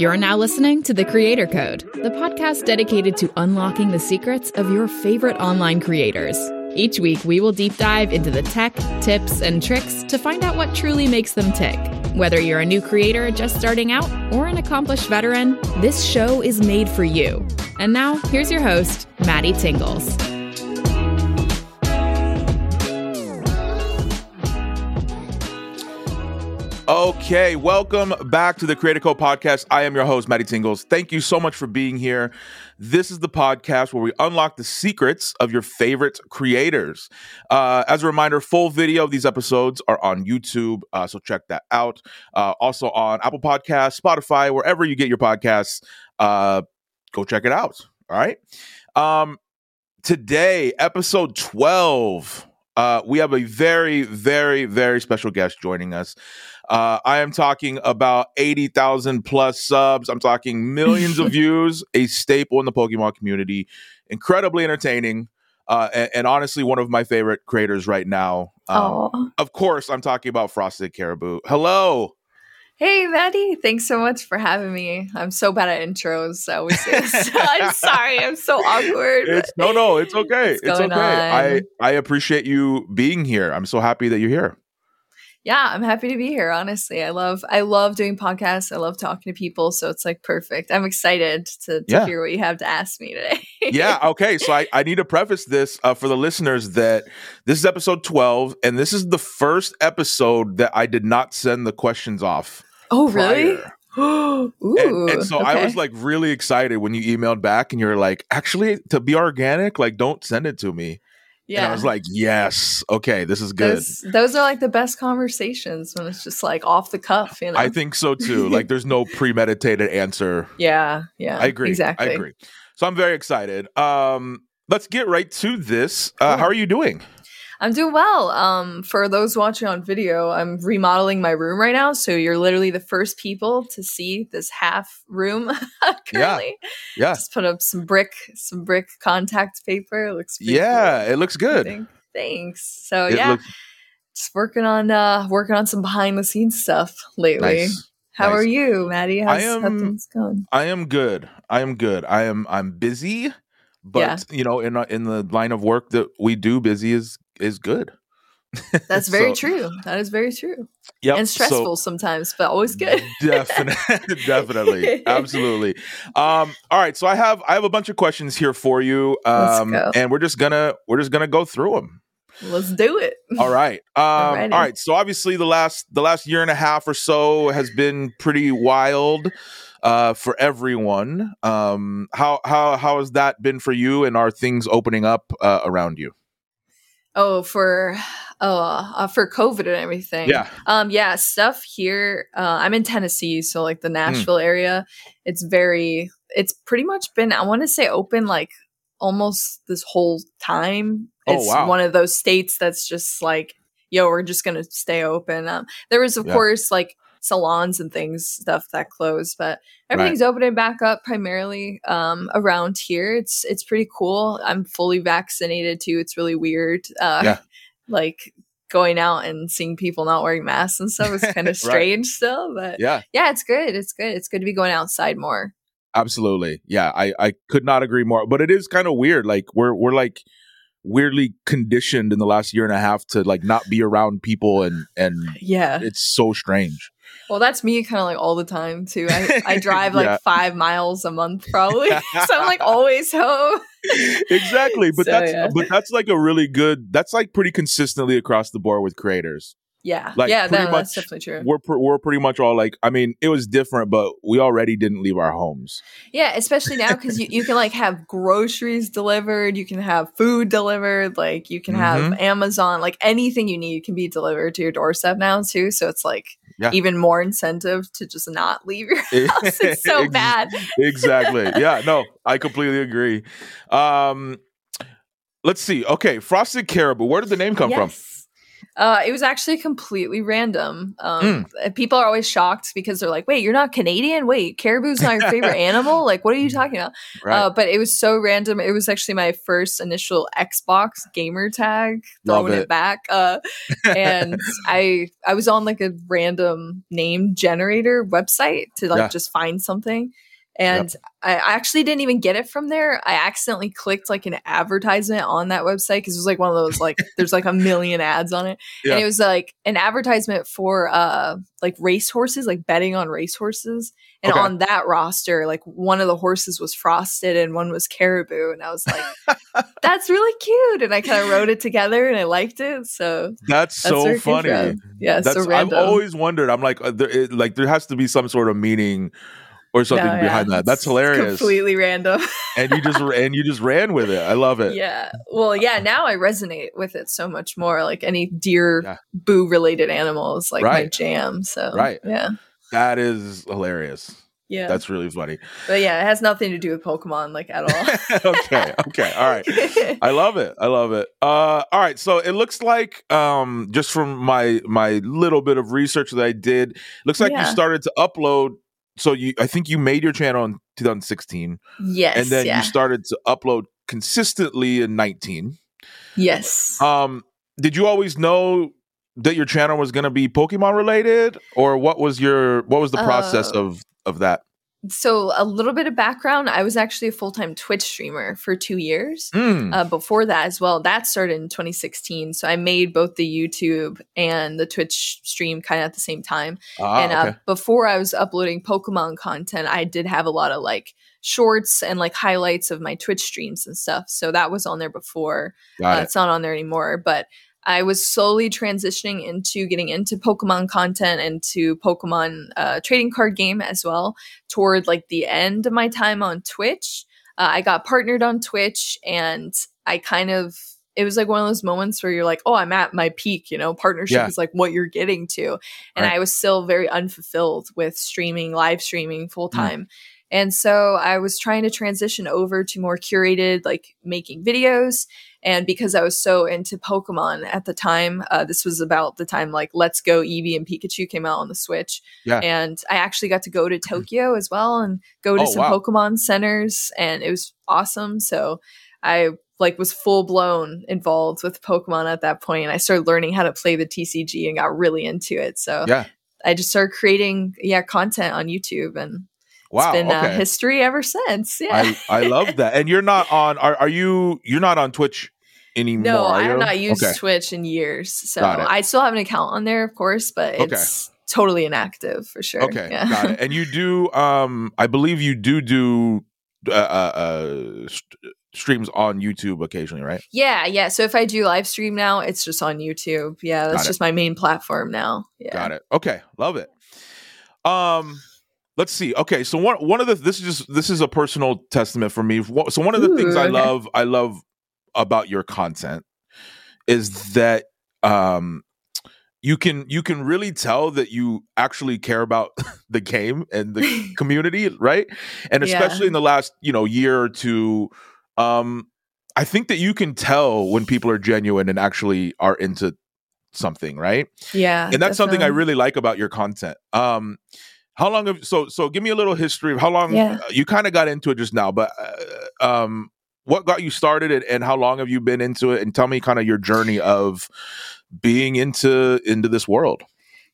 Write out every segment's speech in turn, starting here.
You're now listening to The Creator Code, the podcast dedicated to unlocking the secrets of your favorite online creators. Each week, we will deep dive into the tech, tips, and tricks to find out what truly makes them tick. Whether you're a new creator just starting out or an accomplished veteran, this show is made for you. And now, here's your host, Matty Tingles. Okay, welcome back to the Creator Code podcast. I am your host, Matty Tingles. Thank you so much for being here. This is the podcast where we unlock the secrets of your favorite creators. Uh, as a reminder, full video of these episodes are on YouTube, uh, so check that out. Uh, also on Apple Podcasts, Spotify, wherever you get your podcasts, uh, go check it out. All right. Um, today, episode 12. Uh, we have a very, very, very special guest joining us. Uh, I am talking about 80,000 plus subs. I'm talking millions of views, a staple in the Pokemon community, incredibly entertaining, uh, and, and, honestly, one of my favorite creators right now. Um, of course, I'm talking about Frosted Caribou. Hello. Hey, Matty. Thanks so much for having me. I'm so bad at intros. So I'm sorry. I'm so awkward. It's, no, no, it's okay. it's okay. On? I, I appreciate you being here. I'm so happy that you're here yeah, I'm happy to be here. Honestly, I love I love doing podcasts. I love talking to people, so it's like perfect. I'm excited to, to yeah. hear what you have to ask me today. yeah. Okay. So I, I need to preface this uh, for the listeners that this is episode 12, and this is the first episode that I did not send the questions off. Oh, really? Ooh, and, and, so okay. I was like really excited when you emailed back and you're like, actually, to be organic, like don't send it to me. Yeah. And I was like, yes, okay, this is good. Those, those, are like the best conversations when it's just like off the cuff, you know? I think so too. like there's no premeditated answer. Yeah, yeah. I agree. Exactly. I agree. So I'm very excited. Um, let's get right to this. Uh, cool. How are you doing? I'm doing well. Um, for those watching on video, I'm remodeling my room right now, so you're literally the first people to see this half room currently. Yeah, yeah. Just put up some brick, some brick contact paper. It looks yeah, cool. it looks good. Thanks. So it yeah, looks- just working on uh working on some behind the scenes stuff lately. Nice. How nice. are you, Matty? How's, I am, how? I am good. I am good. I am I'm busy, but yeah. you know, in in the line of work that we do, busy is is good. That's very so, true. That is very true. Yeah, and stressful so, sometimes, but always good. definitely, definitely, absolutely. Um, all right, so I have I have a bunch of questions here for you, um, and we're just gonna we're just gonna go through them. Let's do it. All right. Um, all right. So obviously the last the last year and a half or so has been pretty wild uh, for everyone. Um, how how how has that been for you? And are things opening up uh, around you? Oh, for oh uh, for COVID and everything. Yeah. Um. Yeah. Stuff here. Uh, I'm in Tennessee, so like the hmm. Nashville mm. area. It's very. It's pretty much been. I want to say open like almost this whole time. Oh, it's wow. one of those states that's just like, yo, we're just gonna stay open. Um, there was of yeah. course like salons and things stuff that closed but everything's right. opening back up primarily um, around here. It's it's pretty cool. I'm fully vaccinated too. It's really weird uh, yeah. like going out and seeing people not wearing masks and stuff is kind of strange right. still but yeah. yeah it's good. It's good. It's good to be going outside more. Absolutely. Yeah i i could not agree more but it is kind of weird. Like we're we're like weirdly conditioned in the last year and a half to like not be around people and and yeah. it's so strange well, that's me kind of like all the time too. I, I drive like yeah. five miles a month probably, so I'm like always home. exactly, but so, that's yeah. but that's like a really good. That's like pretty consistently across the board with creators. Yeah, like yeah, no, much, that's definitely true. We're we're pretty much all like, I mean, it was different, but we already didn't leave our homes. Yeah, especially now because you, you can like have groceries delivered, you can have food delivered, like you can mm-hmm. have Amazon, like anything you need can be delivered to your doorstep now too. So it's like yeah. even more incentive to just not leave your house. It's so bad. exactly. Yeah. No, I completely agree. Um, let's see. Okay, frosted caribou. Where did the name come yes. from? Uh, it was actually completely random. Um, mm. People are always shocked because they're like, "Wait, you're not Canadian? Wait, caribou's not your favorite animal? Like, what are you talking about?" Right. Uh, but it was so random. It was actually my first initial Xbox gamer tag, throwing it. it. back. Uh, and I I was on like a random name generator website to like yeah. just find something and yep. I actually didn't even get it from there. I accidentally clicked like an advertisement on that website because it was like one of those like there's like a million ads on it, yeah. and it was like an advertisement for uh like racehorses, like betting on racehorses. And okay. on that roster, like one of the horses was frosted and one was caribou, and I was like, "That's really cute." And I kind of wrote it together, and I liked it. So that's, that's so funny. Yeah, that's, so. I've always wondered. I'm like, uh, there, it, like there has to be some sort of meaning or something no, behind that. That's hilarious. completely random. and you just and you just ran with it. I love it. Yeah. Well, yeah. Now I resonate with it so much more. Like any deer yeah. boo related animals, like right. my jam. So right. Yeah. That is hilarious. Yeah. That's really funny. But yeah, it has nothing to do with Pokemon like at all. okay. Okay. All right. I love it. I love it. Uh all right. So it looks like um just from my my little bit of research that I did, looks like yeah. you started to upload so you I think you made your channel in 2016. Yes. And then yeah. you started to upload consistently in 19. Yes. Um did you always know that your channel was going to be Pokemon related or what was your what was the process uh, of of that? So a little bit of background i was actually a full-time twitch streamer for two years mm. uh, before that as well that started in 2016 so i made both the youtube and the twitch stream kind of at the same time ah, and uh, okay. before i was uploading pokemon content i did have a lot of like shorts and like highlights of my twitch streams and stuff so that was on there before uh, it. it's not on there anymore but I was slowly transitioning into getting into Pokemon content and to Pokemon uh, trading card game as well toward like the end of my time on Twitch. Uh, I got partnered on Twitch and I kind of it was like one of those moments where you're like, oh, I'm at my peak, you know, partnership yeah. is like what you're getting to. And right. I was still very unfulfilled with streaming, live streaming full time. Mm. And so I was trying to transition over to more curated, like making videos and because I was so into Pokemon at the time, uh, this was about the time like Let's Go Eevee and Pikachu came out on the Switch. Yeah. And I actually got to go to Tokyo as well and go to oh, some wow. Pokemon centers, and it was awesome. So I like was full blown involved with Pokemon at that point. And I started learning how to play the TCG and got really into it. So yeah. I just started creating yeah content on YouTube and Wow, it's been okay. history ever since. Yeah, I, I love that. And you're not on. Are, are you? You're not on Twitch anymore. No, I have not used okay. Twitch in years. So I still have an account on there, of course, but it's okay. totally inactive for sure. Okay, yeah. got it. And you do. Um, I believe you do do uh, uh, uh st- streams on YouTube occasionally, right? Yeah, yeah. So if I do live stream now, it's just on YouTube. Yeah, that's just my main platform now. Yeah. Got it. Okay, love it. Um let's see. Okay, so one one of the this is just this is a personal testament for me. So one of the Ooh, things I love I love about your content is that um you can you can really tell that you actually care about the game and the community, right? And especially yeah. in the last, you know, year or two um I think that you can tell when people are genuine and actually are into something, right? Yeah. And that's definitely. something I really like about your content. Um how long have so so? Give me a little history of how long yeah. uh, you kind of got into it just now, but uh, um, what got you started and, and how long have you been into it? And tell me kind of your journey of being into into this world.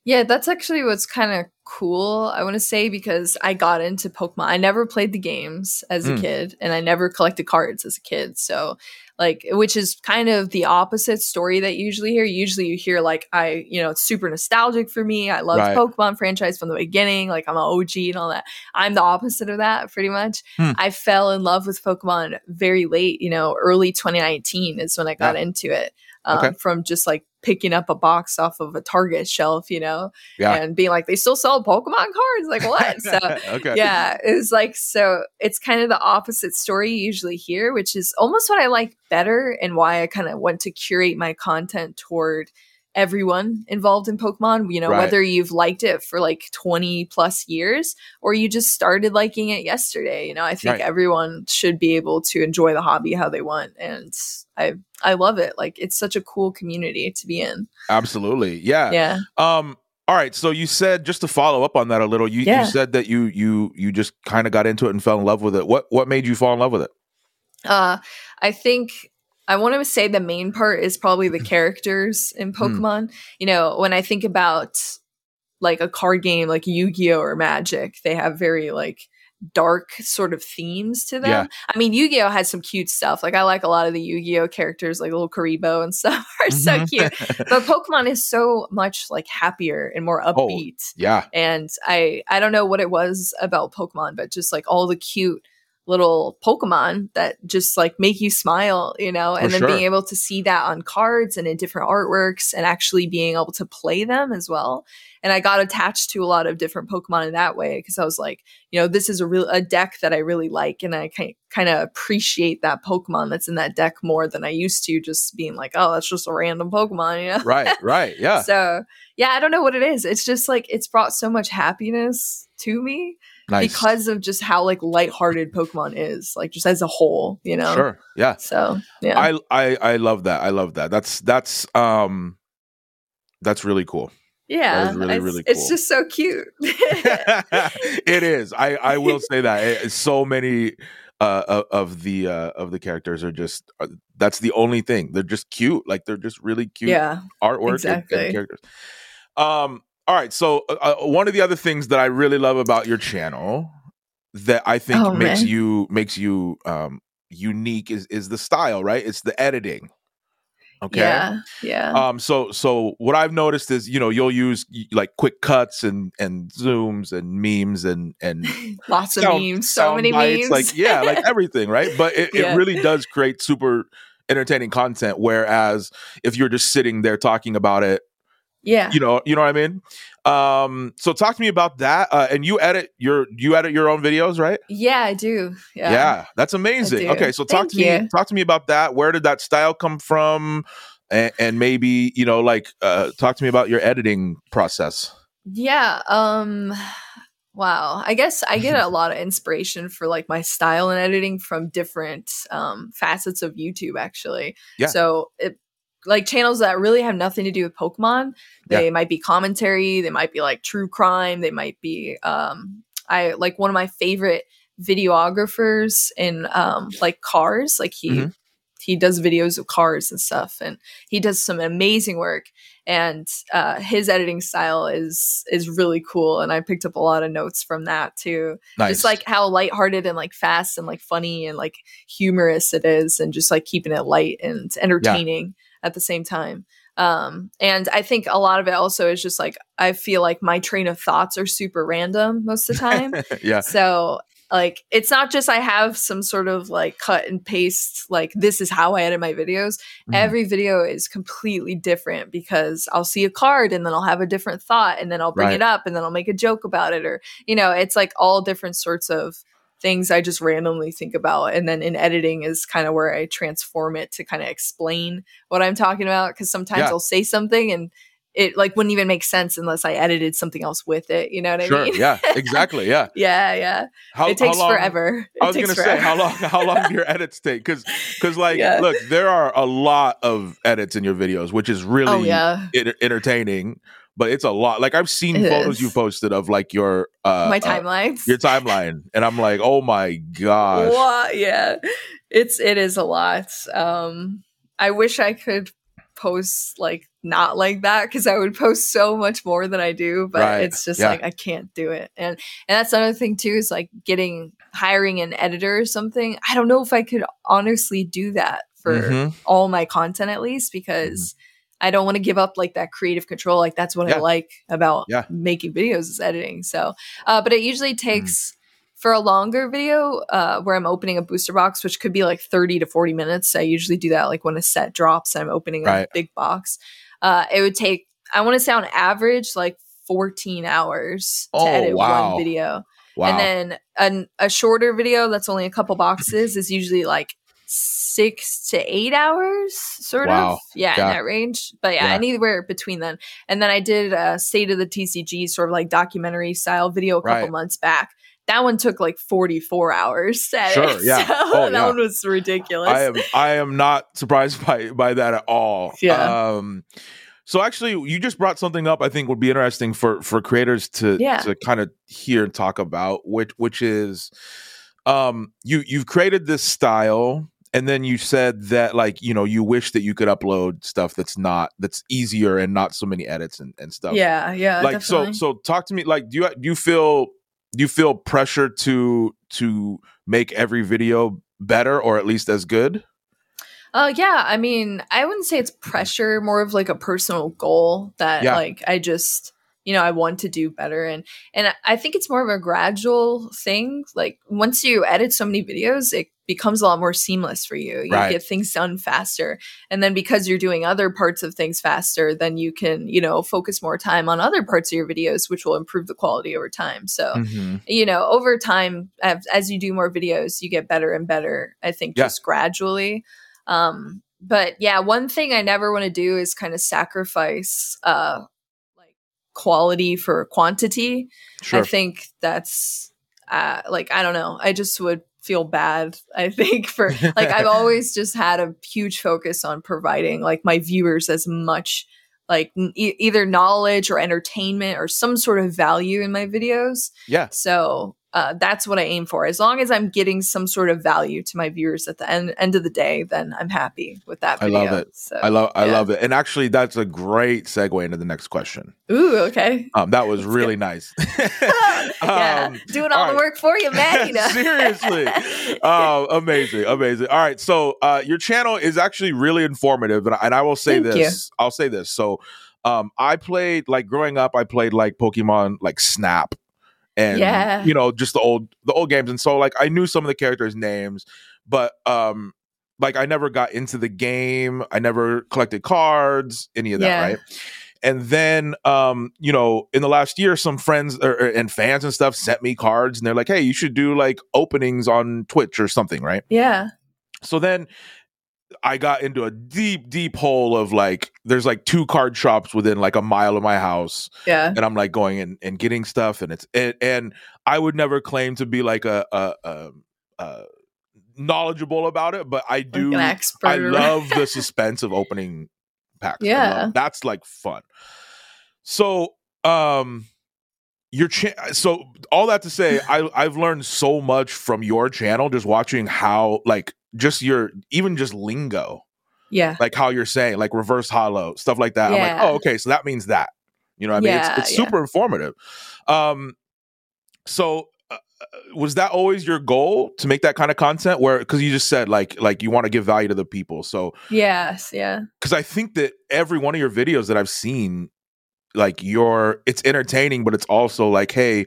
Yeah, that's actually what's kind of cool, I want to say, because I got into Pokemon. I never played the games as a mm. kid, and I never collected cards as a kid. So like which is kind of the opposite story that you usually hear usually you hear like i you know it's super nostalgic for me i love right. pokemon franchise from the beginning like i'm an og and all that i'm the opposite of that pretty much hmm. i fell in love with pokemon very late you know early 2019 is when i got yeah. into it um, okay. from just like picking up a box off of a Target shelf, you know, yeah. and being like, they still sell Pokemon cards. Like what? So okay. yeah, it was like, so it's kind of the opposite story you usually hear, which is almost what I like better and why I kind of want to curate my content toward everyone involved in Pokemon, you know, Right. whether you've liked it for like 20 plus years or you just started liking it yesterday. You know, I think Right. everyone should be able to enjoy the hobby how they want. And I I love it. Like it's such a cool community to be in. Absolutely. Yeah. Yeah. Um all right, so you said just to follow up on that a little, you, Yeah. you said that you you you just kind of got into it and fell in love with it. What what made you fall in love with it? Uh, I think I want to say the main part is probably the characters in Hmm. Pokemon. You know, when I think about like a card game like Yu-Gi-Oh or Magic, they have very like dark sort of themes to them. Yeah. I mean, Yu-Gi-Oh has some cute stuff. Like I like a lot of the Yu-Gi-Oh characters, like little Kuriboh and stuff are so Mhm. cute. But Pokemon is so much like happier and more Oh. upbeat yeah. and i i don't know what it was about pokemon but just like all the cute little pokemon that just like make you smile you know and For then sure. being able to see that on cards and in different artworks and actually being able to play them as well and i got attached to a lot of different pokemon in that way because i was like you know this is a real a deck that i really like and i kind of appreciate that pokemon that's in that deck more than i used to just being like oh that's just a random pokemon you know Right, right. Yeah. so yeah, I don't know what it is. It's just like it's brought so much happiness to me nice. because of just how like lighthearted Pokemon is, like just as a whole, you know. Sure. Yeah. So yeah, I I I love that. I love that. That's that's um that's really cool. yeah, really, it's, really it's just so cute. it is. I I will say that It- so many uh of- of the uh of the characters are just uh, that's the only thing. They're just cute. Like they're just really cute yeah, artwork and- and, characters. Um all right, so uh, uh, one of the other things that I really love about your channel that I think Oh, makes man. you makes you um unique is is the style, right? It's the editing. Okay. yeah, yeah. Um. So so what I've noticed is you know you'll use like quick cuts and and zooms and memes and and Lots of sound- memes, so sound many bites, memes. like yeah, like everything, right? But it, Yeah. it really does create super entertaining content. Whereas if you're just sitting there talking about it, yeah. you know, you know what I mean. Um. So talk to me about that. Uh, and you edit your you edit your own videos, right? Yeah, I do. Yeah. Yeah, that's amazing. Okay, so talk Thank to me. Talk to me about that. Where did that style come from? And, and maybe you know, like, uh, talk to me about your editing process. Yeah. Um wow. I guess I get a lot of inspiration for like my style and editing from different um facets of YouTube actually. Yeah. So it like channels that really have nothing to do with Pokemon. They might be commentary, they might be like true crime, they might be um I like one of my favorite videographers in um like cars, like he Mhm. he does videos of cars and stuff and he does some amazing work and uh, his editing style is is really cool and i picked up a lot of notes from that too Nice. just like how lighthearted and like fast and like funny and like humorous it is and just like keeping it light and entertaining at the same time um and i think a lot of it also is just like i feel like my train of thoughts are super random most of the time yeah. so like it's not just I have some sort of like cut and paste like this is how I edit my videos. Mhm. Every video is completely different because I'll see a card and then I'll have a different thought and then I'll bring Right. it up and then I'll make a joke about it or you know, it's like all different sorts of things I just randomly think about and then in editing is kind of where I transform it to kind of explain what I'm talking about cuz sometimes Yeah. I'll say something and it like wouldn't even make sense unless I edited something else with it, you know what I Sure. mean? Yeah. Exactly. Yeah. yeah, yeah How, it takes long, forever. It I was gonna say how long how long do your edits take? Because because like Yeah. look, there are a lot of edits in your videos, which is oh, really oh yeah, enter- entertaining. But it's a lot. Like I've seen It photos is. you posted of like your uh, my uh, your timeline, and I'm like, oh my gosh. What? Yeah, it's it is a lot. Um, I wish I could post like not like that because I would post so much more than I do, but Right. it's just Yeah. like I can't do it. And and that's another thing too is like getting hiring an editor or something. I don't know if I could honestly do that for Mhm. all my content at least because I don't want to give up like that creative control. Like that's what Yeah. I like about Yeah. making videos is editing. So, uh, but it usually Mm-hmm. takes for a longer video uh, where I'm opening a booster box, which could be like 30 to 40 minutes. I usually do that like when a set drops and I'm opening Right. a big box. Uh, it would take, I want to say on average, like 14 hours to Oh, edit wow. one video. Wow. And then an, a shorter video that's only a couple boxes is usually like six to eight hours, sort Wow. of. Yeah, Yeah. in that range. But yeah, Yeah. anywhere between then. And then I did a State of the TCG sort of like documentary style video a couple Right. months back. That one took like 44 hours. Sure, yeah. So Oh, that yeah. one was ridiculous. I am I am not surprised by by that at all. Yeah. Um so actually you just brought something up I think would be interesting for for creators to Yeah. to kind of hear and talk about which which is um you you've created this style and then you said that like you know you wish that you could upload stuff that's not that's easier and not so many edits and, and stuff yeah, yeah. like definitely. so so talk to me like do you do you feel do you feel pressure to to make every video better or at least as good Uh yeah, I mean, I wouldn't say it's pressure, more of like a personal goal that Yeah. like I just you know, I want to do better and and I- I think it's more of a gradual thing. Like once you edit so many videos, it becomes a lot more seamless for you. You Right. get things done faster. And then because you're doing other parts of things faster, then you can, you know, focus more time on other parts of your videos which will improve the quality over time. So, Mhm. you know, over time, as, as you do more videos, you get better and better. I think Yeah. just gradually. Um, but yeah, one thing I never want to do is kind of sacrifice uh, like quality for quantity. sure I think that's uh, like I don't know. I just would feel bad. I think for like I've always just had a huge focus on providing like my viewers as much like e- either knowledge or entertainment or some sort of value in my videos. yeah So uh, that's what I aim for. As long as I'm getting some sort of value to my viewers at the end, end of the day, then I'm happy with that I love it. So, i love i love it and actually that's a great segue into the next question Ooh, okay. um that was really nice yeah, Um, doing all all the work for you. No. Seriously. Oh, amazing, amazing. All right, so uh, your channel is actually really informative, and, I- and I will say Thank you. this. I'll say this. So, um, I played like growing up. I played like Pokemon, like Snap, and Yeah. you know, just the old the old games. And so, like, I knew some of the characters' names, but um, like, I never got into the game. I never collected cards, any of that, Yeah. right? And then, um, you know, in the last year, some friends or, and fans and stuff sent me cards, and they're like, "Hey, you should do like openings on Twitch or something, right?" yeah, So then, I got into a deep, deep hole of like, there's like two card shops within like a mile of my house, yeah, and I'm like going and, and getting stuff, and it's and, and I would never claim to be like a, a, a, a knowledgeable about it, but I do. like. I love the suspense of opening packs. Yeah. that's like fun. So, um, your cha- so all that to say, I I've learned so much from your channel just watching how like just your even just lingo, yeah, like how you're saying like reverse holo stuff like that. I'm like, oh, okay, so that means that. You know, what I mean, Yeah, it's it's yeah. super informative. Um, so uh, was that always your goal to make that kind of content? Where because you just said like like you want to give value to the people, so yes, yeah, because I think that every one of your videos that I've seen, like you're it's entertaining, but it's also like, hey,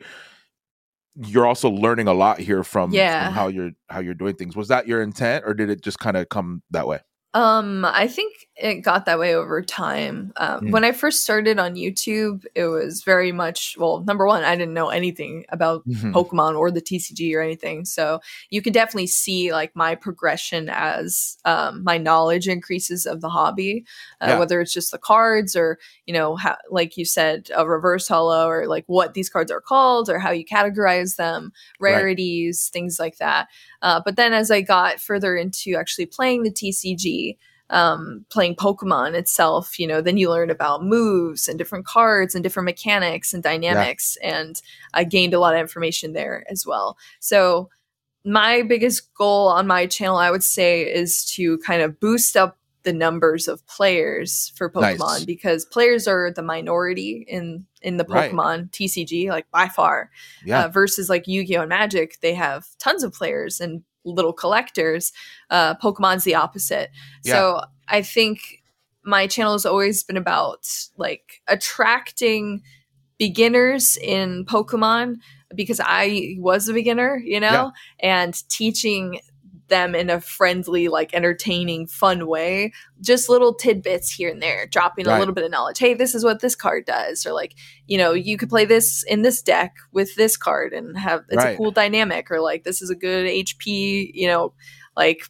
you're also learning a lot here from, Yeah. from how you're how you're doing things. Was that your intent, or did it just kind of come that way? Um, I think it got that way over time. Um, Mm. When I first started on YouTube, it was very much well. Number one, I didn't know anything about Mhm. Pokemon or the TCG or anything, so you can definitely see like my progression as um, my knowledge increases of the hobby. Uh, Yeah. Whether it's just the cards or you know, how, like you said, a reverse holo or like what these cards are called or how you categorize them, Right. rarities, things like that. Uh, but then as I got further into actually playing the TCG, um, playing Pokemon itself, you know, then you learn about moves and different cards and different mechanics and dynamics. And I gained a lot of information there as well. So my biggest goal on my channel, I would say, is to kind of boost up the numbers of players for Pokemon Nice. because players are the minority in in the Right. Pokemon TCG, like by far Yeah, uh, versus like Yu-Gi-Oh and Magic, they have tons of players and little collectors. Uh, Pokemon's the opposite. So I think my channel has always been about like attracting beginners in Pokemon because I was a beginner, you know, and teaching them in a friendly, like entertaining, fun way. Just little tidbits here and there, dropping Right. a little bit of knowledge. Hey, this is what this card does, or like, you know, you could play this in this deck with this card and have it's Right. a cool dynamic, or like this is a good HP, you know, like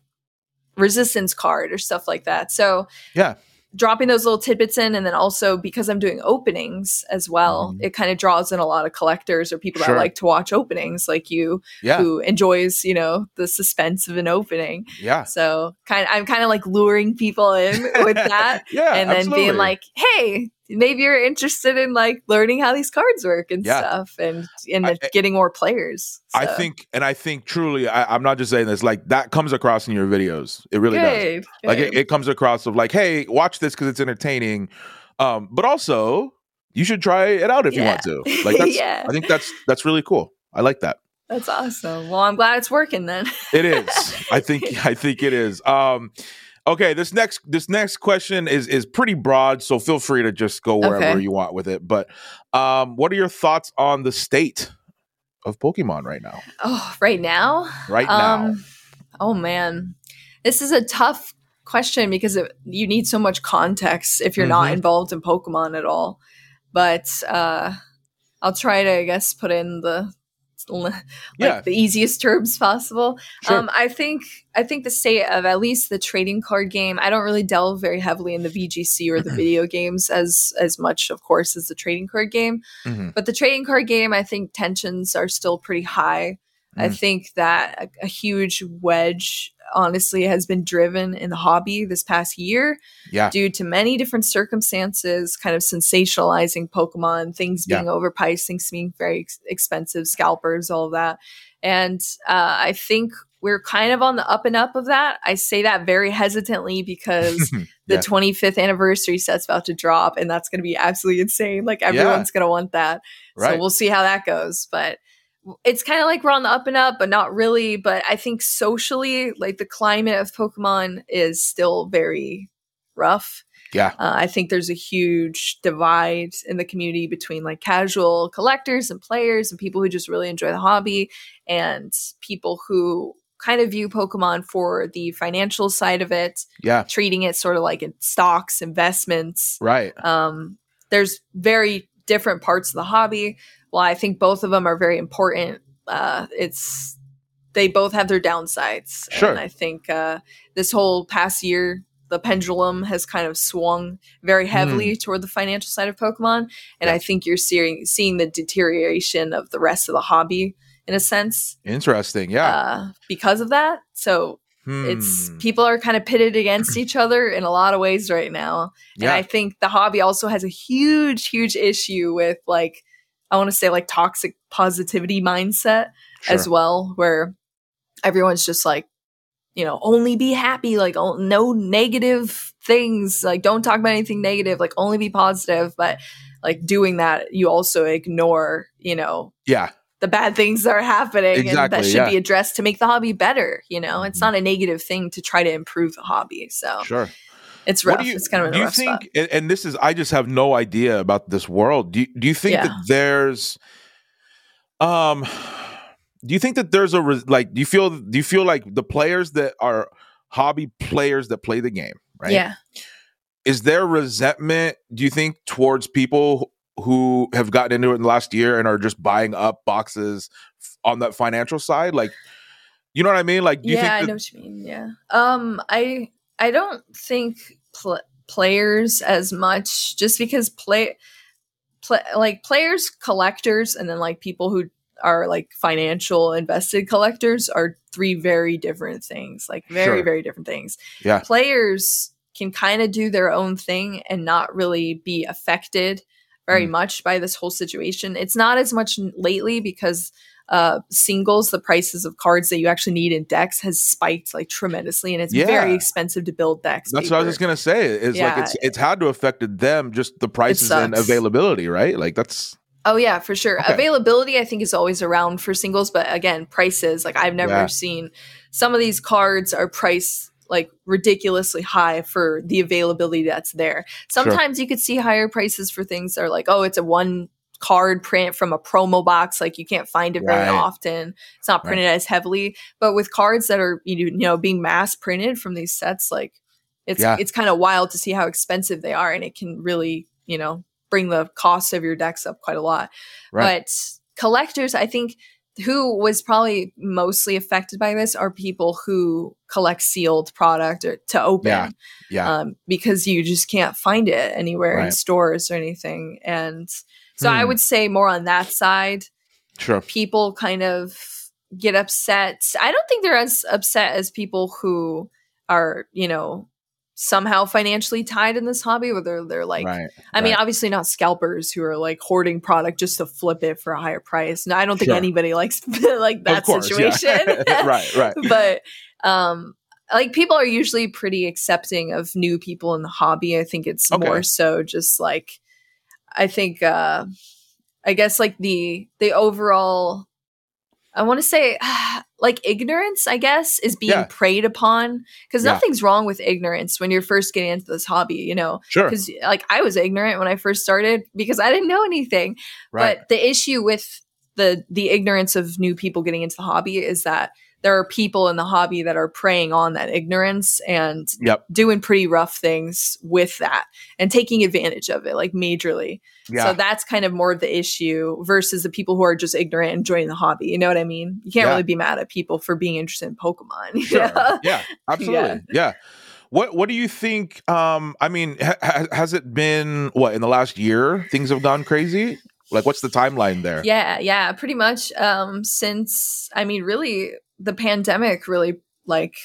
resistance card or stuff like that. So Yeah. Dropping those little tidbits in and then also because I'm doing openings as well, Mhm. it kind of draws in a lot of collectors or people Sure. that like to watch openings like you Yeah. who enjoys, you know, the suspense of an opening. Yeah. So kind of I'm kind of like luring people in with that Yeah. and then absolutely. being like, "Hey, maybe you're interested in like learning how these cards work and Yeah. stuff and and I- getting more players." I think, and I think truly, I, I'm not just saying this. Like that comes across in your videos. It really does. good. Like it, it comes across of like, hey, watch this because it's entertaining. Um, but also you should try it out if you want to. Like that's, Yeah. I think that's that's really cool. I like that. That's awesome. Well, I'm glad it's working then. It is. I think I think it is. Um okay, this next this next question is is pretty broad, so feel free to just go wherever Okay. you want with it. But um what are your thoughts on the state of Pokemon right now? oh, right now? Right now. Um, oh man, this is a tough question because it, you need so much context if you're not Mhm. involved in Pokemon at all. But uh, I'll try to, I guess, put in the like Yeah. the easiest terms possible. Sure. Um, I think I think the state of at least the trading card game. I don't really delve very heavily in the VGC or the video games as as much, of course, as the trading card game. Mhm. But the trading card game, I think tensions are still pretty high. I Mm. think that a, a huge wedge, honestly, has been driven in the hobby this past year Yeah. due to many different circumstances, kind of sensationalizing Pokemon, things Yeah. being overpriced, things being very ex- expensive, scalpers, all of that. And uh, I think we're kind of on the up and up of that. I say that very hesitantly because the 25th anniversary set's about to drop, and that's going to be absolutely insane. Like everyone's going to want that. Right. So we'll see how that goes. But it's kind of like we're on the up and up, but not really. But I think socially, like the climate of Pokemon is still very rough. yeah. Uh, I think there's a huge divide in the community between like casual collectors and players and people who just really enjoy the hobby and people who kind of view Pokemon for the financial side of it, Yeah. treating it sort of like in stocks, investments. Right. Um, there's very different parts of the hobby. While I think both of them are very important, uh, it's they both have their downsides. Sure. And I think uh, this whole past year, the pendulum has kind of swung very heavily toward the financial side of Pokemon, and. Yeah. I think you're seeing seeing the deterioration of the rest of the hobby in a sense Interesting. Yeah. uh, because of that. So it's Hmm. people are kind of pitted against each other in a lot of ways right now. And Yeah. I think the hobby also has a huge, huge issue with like, I want to say like toxic positivity mindset as well, where everyone's just like, you know, only be happy, like oh, no negative things, like don't talk about anything negative, like only be positive. But like doing that, you also ignore, you know, Yeah. the bad things that are happening and Exactly, that should yeah. be addressed to make the hobby better. You know, it's Mhm. not a negative thing to try to improve the hobby. So Sure. It's rough. you, it's kind of do you think, and, and this is, I just have no idea about this world. Do you, do you think Yeah. that there's, um, do you think that there's a, like, do you feel, do you feel like the players that are hobby players that play the game, right? Yeah. Is there resentment, do you think, towards people who have gotten into it in the last year and are just buying up boxes on that financial side? Like, you know what I mean? Like, do you yeah, I know what you mean. Yeah. Um, I I don't think pl- players as much just because play, play like players, collectors, and then like people who are like financial invested collectors are three very different things. Like very Sure. very different things. Yeah. Players can kind of do their own thing and not really be affected very Mm. much by this whole situation. It's not as much lately because uh, singles, the prices of cards that you actually need in decks has spiked like tremendously, and it's very expensive to build decks. That's what I was just gonna say. Is like it's it's had to affected them just the prices and availability, right? Like that's Oh yeah, for sure. Okay. Availability, I think, is always around for singles, but again, prices. Like I've never Yeah. seen some of these cards are priced like ridiculously high for the availability that's there. Sometimes you could see higher prices for things that are like, oh, it's a one card print from a promo box, like you can't find it very Right. often. It's not Right. printed as heavily. But with cards that are you know being mass printed from these sets, like it's Yeah. it's kind of wild to see how expensive they are, and it can really you know bring the cost of your decks up quite a lot. Right. But collectors, I think who was probably mostly affected by this are people who collect sealed product or to open Yeah. Yeah. um, because you just can't find it anywhere in stores or anything and so i Hmm. would say more on that side sure. people kind of get upset i don't think they're as upset as people who are you know somehow financially tied in this hobby whether they're, they're like right. I mean, obviously not scalpers who are like hoarding product just to flip it for a higher price. No, I don't think Sure. anybody likes like that course, yeah. situation. right. Right. but um like people are usually pretty accepting of new people in the hobby. I think it's Okay. more so just like I think uh I guess like the the overall I want to say like ignorance, I guess, is being Yeah. preyed upon because Yeah. nothing's wrong with ignorance when you're first getting into this hobby, you know Sure. because like I was ignorant when I first started because I didn't know anything. Right. But the issue with the the ignorance of new people getting into the hobby is that there are people in the hobby that are preying on that ignorance and Yep. doing pretty rough things with that and taking advantage of it like majorly. Yeah. So that's kind of more of the issue versus the people who are just ignorant and enjoying the hobby. You know what I mean? You can't Yeah. really be mad at people for being interested in Pokemon. Sure. Yeah, absolutely. Yeah. What What do you think? Um, I mean, ha- has it been what in the last year? Things have gone crazy. Like, what's the timeline there? Yeah, yeah, pretty much. Um, since I mean, really, the pandemic really like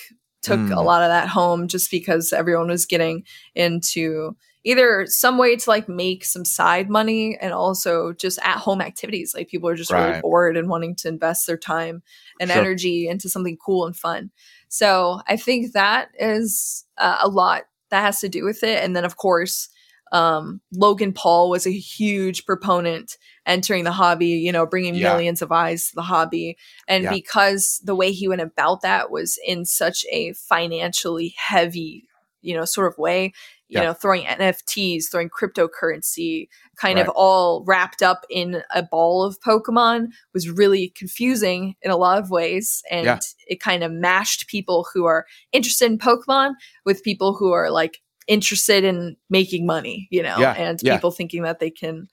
took Mm. a lot of that home just because everyone was getting into either some way to like make some side money and also just at home activities. Like people are just really bored and wanting to invest their time and Sure. energy into something cool and fun. So I think that is uh, a lot that has to do with it. And then, of course, um, Logan Paul was a huge proponent entering the hobby, you know, bringing Yeah. millions of eyes to the hobby. And Yeah. because the way he went about that was in such a financially heavy, you know, sort of way, you Yeah. know, throwing NFTs, throwing cryptocurrency, kind Right. of all wrapped up in a ball of Pokemon was really confusing in a lot of ways. And it kind of mashed people who are interested in Pokemon with people who are like interested in making money, you know, Yeah, and yeah. people thinking that they can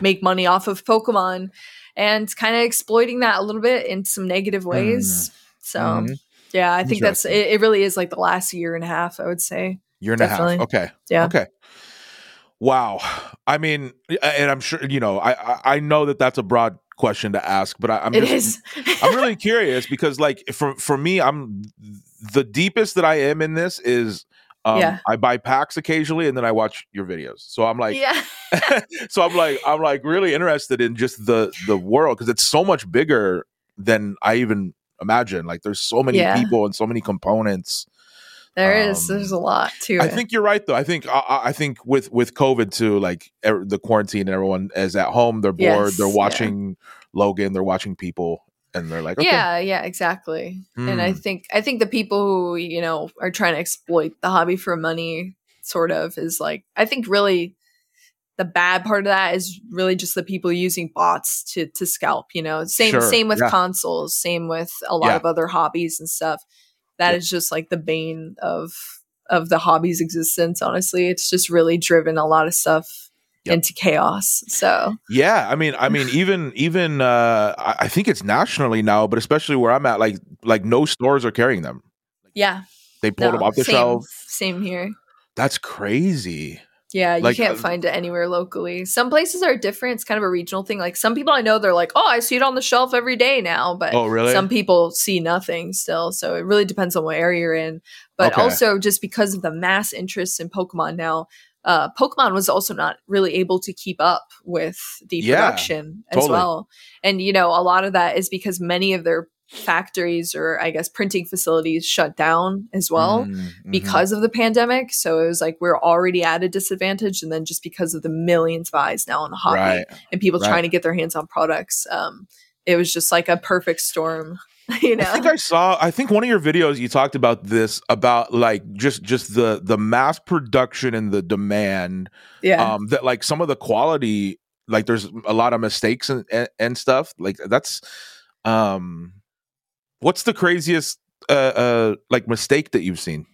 make money off of Pokemon and kind of exploiting that a little bit in some negative ways. So, Mhm. yeah, I think that's it, it. Really is like the last year and a half, I would say. Year and a half. Okay. Yeah. Okay. Wow. I mean, and I'm sure you know. I I, know that that's a broad question to ask, but I, I'm It just is. I'm really curious because, like, for for me, I'm the deepest that I am in this is. Um, Yeah. I buy packs occasionally, and then I watch your videos. So I'm like, yeah. so I'm like, I'm like really interested in just the the world because it's so much bigger than I even imagine. Like, there's so many Yeah. people and so many components. There is. Um, There's a lot too. I it. think you're right, though. I think I- I, think with with COVID too, like er, the quarantine, and everyone is at home. They're bored. Yes, they're yeah. watching Logan. They're watching people, and they're like, okay, Yeah, yeah, exactly. And I Hmm. think I think the people who, you know, are trying to exploit the hobby for money sort of is like I think really the bad part of that is really just the people using bots to to scalp, you know. Same Sure, same with yeah. consoles, same with a lot Yeah. of other hobbies and stuff. That is Yeah. just like the bane of of the hobby's existence, honestly. It's just really driven a lot of stuff Yep. into chaos. So Yeah, I mean, I mean, even even uh, I think it's nationally now, but especially where I'm at, like like no stores are carrying them. yeah. They pulled no, them off the same, shelf. Same here. That's crazy. Yeah, you Like, can't uh, find it anywhere locally. Some places are different. It's kind of a regional thing. Like some people I know, they're like, "Oh, I see it on the shelf every day now," but Oh, really? some people see nothing still. So it really depends on what area you're in. But Okay. also, just because of the mass interest in Pokemon now, uh, Pokemon was also not really able to keep up with the Yeah, production as totally. well. And you know, a lot of that is because many of their factories or I guess printing facilities shut down as well Mm, mhm. because of the pandemic. So it was like we're already at a disadvantage, and then just because of the millions of eyes now in the hobby right, and people right. trying to get their hands on products, um, it was just like a perfect storm. You know, I think I saw. I think one of your videos you talked about this about like just just the the mass production and the demand. yeah, Um, that like some of the quality, like there's a lot of mistakes and and, and stuff. Like that's, um, what's the craziest uh uh like mistake that you've seen?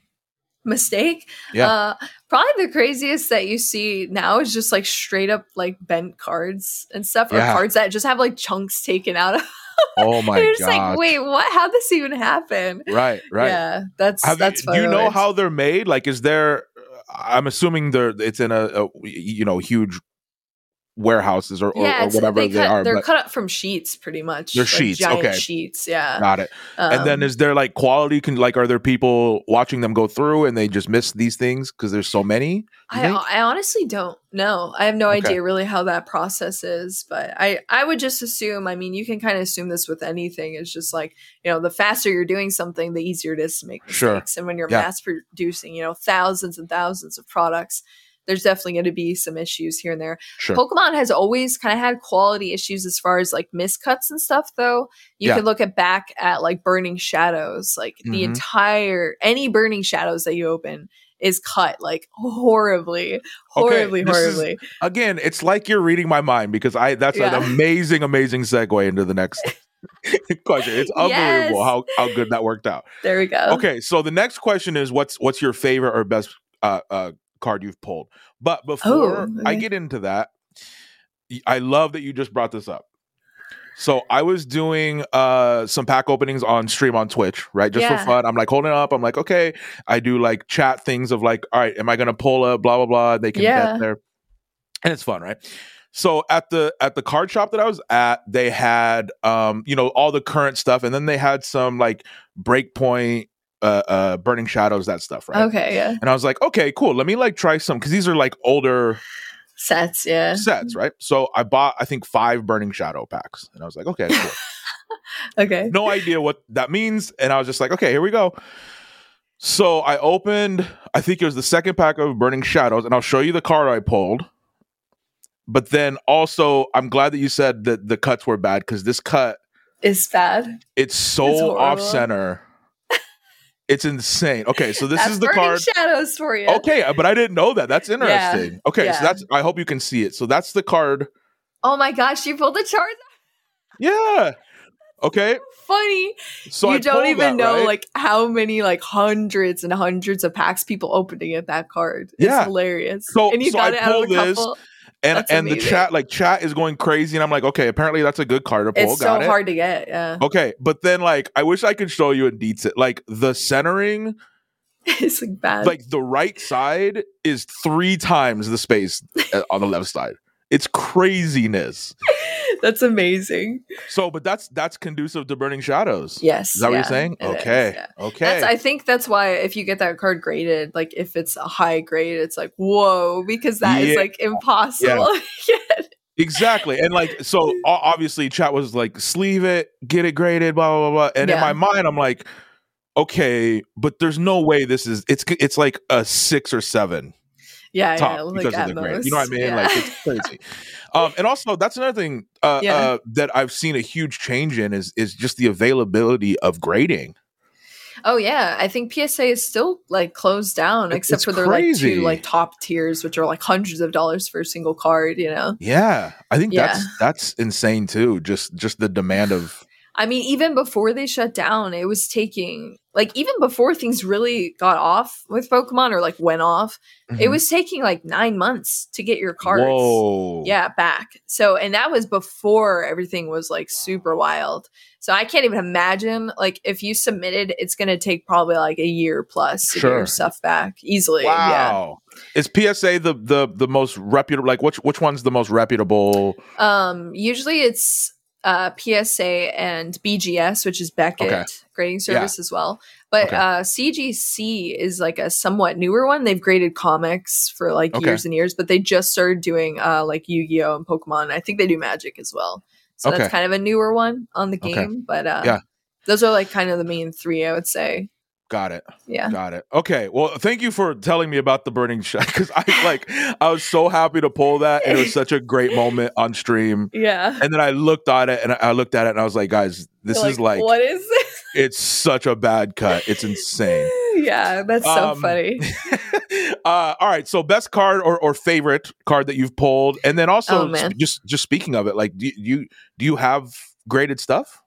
mistake. Yeah. Uh, probably the craziest that you see now is just like straight up like bent cards and stuff, or Yeah. cards that just have like chunks taken out of. Oh my You're just god! like, wait, what? How'd this even happen? Right, right. Yeah, that's Have that's. you, do you know how they're made? Like, is there? Uh, I'm assuming they're it's in a, a you know huge warehouses or, or, yeah, or whatever they, they, cut, are. They're cut up from sheets, pretty much. They're like sheets, giant okay. sheets. Yeah. Got it. and then Um, is there like quality? Can like are there people watching them go through and they just miss these things because there's so many? I. I honestly don't know. I have no Okay. idea really how that process is, but I I would just assume. I mean, you can kind of assume this with anything. It's just like you know, the faster you're doing something, the easier it is to make Sure. mistakes. And when you're Yeah. mass producing, you know, thousands and thousands of products, there's definitely going to be some issues here and there. Sure. Pokemon has always kind of had quality issues as far as like miscuts and stuff, though. You Yeah. can look at back at like Burning Shadows, like the Mhm. entire any Burning Shadows that you open is cut like horribly, horribly, is- horribly. Again, it's like you're reading my mind because I that's Yeah. an amazing, amazing segue into the next question. It's unbelievable Yes. how how good that worked out. There we go. Okay, so the next question is what's what's your favorite or best uh, uh, card you've pulled? But before Oh, I get into that, I love that you just brought this up. So I was doing uh some pack openings on stream on Twitch, right? Just Yeah. for fun. I'm like holding up. I'm like, okay. I do like chat things of like, all right, am I gonna pull a blah blah blah? They can Yeah. bet there. And it's fun, right? So at the at the card shop that I was at, they had um, you know, all the current stuff, and then they had some like breakpoint uh uh burning shadows, that stuff, right? Okay, yeah. And I was like, okay, cool. Let me like try some because these are like older Sets, yeah. sets, right? So I bought, I think, five Burning Shadow packs, and I was like, okay, cool. Okay. no idea what that means, and I was just like, okay, here we go. So I opened, I think it was the second pack of Burning Shadows, and I'll show you the card I pulled. But then also, I'm glad that you said that the cuts were bad because this cut, is bad. it's so It's off center. It's insane. Okay, so this is the card. Shadows for you. Okay, uh, but I didn't know that. That's interesting. okay, yeah. so that's. I hope you can see it. So that's the card. Oh my gosh, you pulled the chart. Yeah. Okay. Funny. So I you don't even that, know right? like how many like hundreds and hundreds of packs people opening at that card. It's Yeah. hilarious. So- and you so got I it out of a pull this, couple. And that's and the chat like chat is going crazy, and I'm like, okay, apparently that's a good card to pull. It's Got so it. hard to get. Yeah. Okay, but then like I wish I could show you in detail. Like the centering, it's like bad. like the right side is three times the space uh, on the left side. It's craziness. That's amazing. So, but that's that's conducive to burning shadows. Yes. Is that what you're saying? it is, Okay. yeah. Okay. That's, I think that's why if you get that card graded, like if it's a high grade, it's like whoa, because that is Yeah. like impossible. Yeah. Exactly. And like, so obviously, chat was like, sleeve it, get it graded, blah, blah, blah. blah. And in my mind, I'm like, okay, but there's no way this is, it's, it's like a six or seven yeah, top yeah, like because of the grade. most. You know what I mean? Yeah. Like, it's crazy. um, and also, that's another thing uh, Yeah. uh, that I've seen a huge change in is, is just the availability of grading. oh yeah, I think PSA is still like closed down, except it's for their crazy. like two like top tiers, which are like hundreds of dollars for a single card. You know, Yeah. I think Yeah. that's, that's insane too. Just, just the demand of, I mean, even before they shut down, it was taking like even before things really got off with Pokemon or like went off, it Mhm. was taking like nine months to get your cards. Whoa. Yeah, back. So, and that was before everything was like super wild. So, I can't even imagine like if you submitted, it's going to take probably like a year plus to get your stuff back easily. Yeah. Wow. Is PSA the the the most reputable? Like which which one's the most reputable? Um, usually it's uh, PSA and BGS, which is Beckett Okay. grading service as well. But Okay. uh, CGC is like a somewhat newer one. They've graded comics for like Okay. years and years, but they just started doing uh, like Yu Gi Oh and Pokemon. I think they do Magic as well. So that's kind of a newer one on the game. But uh, Yeah. those are like kind of the main three, I would say. Got it. Yeah. Got it. Okay. Well, thank you for telling me about the burning shot because I like I was so happy to pull that and it was such a great moment on stream. Yeah. And then I looked at it and I looked at it and I was like, guys, this You're is like what is this? it's such a bad cut. It's insane. yeah, that's so Um, funny. uh, all right. So best card or, or favorite card that you've pulled, and then also Oh, just just speaking of it, like do you do you have graded stuff?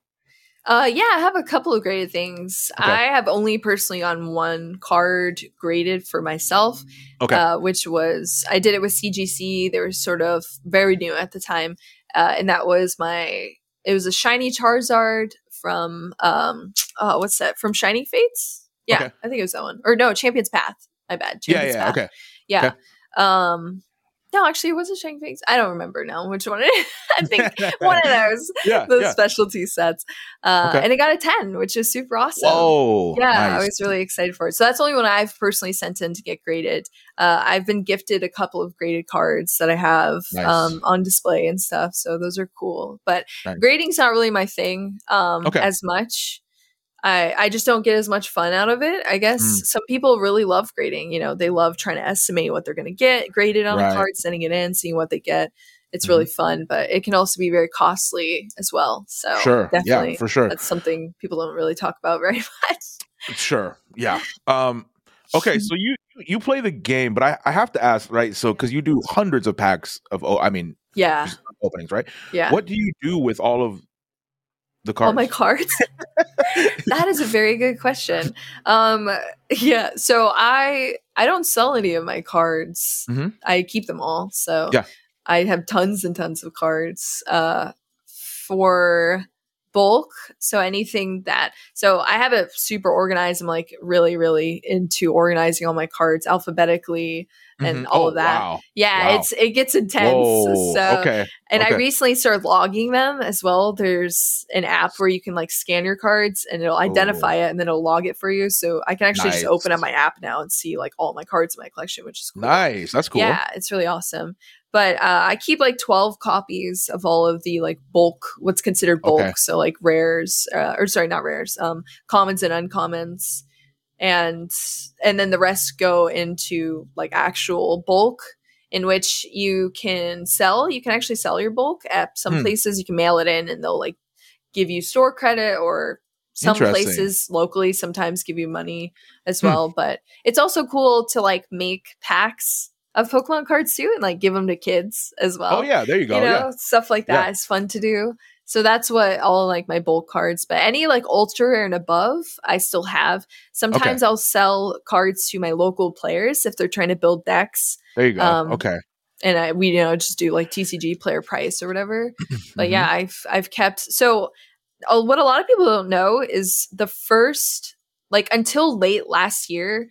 Uh, yeah, I have a couple of graded things. Okay. I have only personally on one card graded for myself, Okay. uh, which was I did it with CGC. They were sort of very new at the time, uh, and that was my it was a shiny Charizard from um oh what's that from Shining Fates? Yeah, Okay. I think it was that one. Or no, Champion's Path. My bad. Yeah, yeah, Path. okay. Yeah. Okay. Um no, actually it wasn't Shining Fates. I don't remember now which one it is. I think one of those. Yeah, The yeah. specialty sets. Uh Okay. and it got a 10, which is super awesome. Whoa. Yeah, I was really excited for it. So that's the only one I've personally sent in to get graded. Uh, I've been gifted a couple of graded cards that I have Nice. um, on display and stuff. So those are cool. But Nice. grading's not really my thing um, Okay. as much. I, I just don't get as much fun out of it. I guess Mm. some people really love grading. You know, they love trying to estimate what they're going to get graded on Right. a card, sending it in, seeing what they get. It's really fun, but it can also be very costly as well. So sure. definitely, Yeah, for sure. that's something people don't really talk about very much. Sure. Yeah. Um okay, so you you play the game, but I, I have to ask, right? So cuz you do hundreds of packs of oh I mean Yeah, openings, right? yeah. What do you do with all of the cards? all my cards that is a very good question um yeah so i i don't sell any of my cards Mhm. i keep them all so Yeah. i have tons and tons of cards uh for bulk so anything that so i have it super organized i'm like really really into organizing all my cards alphabetically and Mhm. all Oh, of that Wow. yeah Wow. it's it gets intense Whoa, so okay. and I recently started logging them as well. There's an app where you can like scan your cards and it'll identify it and then it'll log it for you. So I can actually just open Nice. up my app now and see like all my cards in my collection, which is cool. Nice. That's cool. Yeah, it's really awesome. But uh, I keep like 12 copies of all of the like bulk, what's considered bulk. Okay. So like rares, uh, or sorry, not rares, um, commons and uncommons. And and then the rest go into like actual bulk in which you can sell. You can actually sell your bulk at some Hmm. places. You can mail it in and they'll like give you store credit or some places locally sometimes give you money as Hmm. well. But it's also cool to like make packs of Pokemon cards too and like give them to kids as well. Oh yeah, there you go. You know, yeah. stuff like Yeah. that is fun to do. So that's what all like my bulk cards, but any like ultra rare and above, I still have. Sometimes I'll sell cards to my local players if they're trying to build decks, There you go. um, okay. and I we you know just do like TCG player price or whatever. But Mhm. yeah, I've I've kept so uh, what a lot of people don't know is the first like until late last year,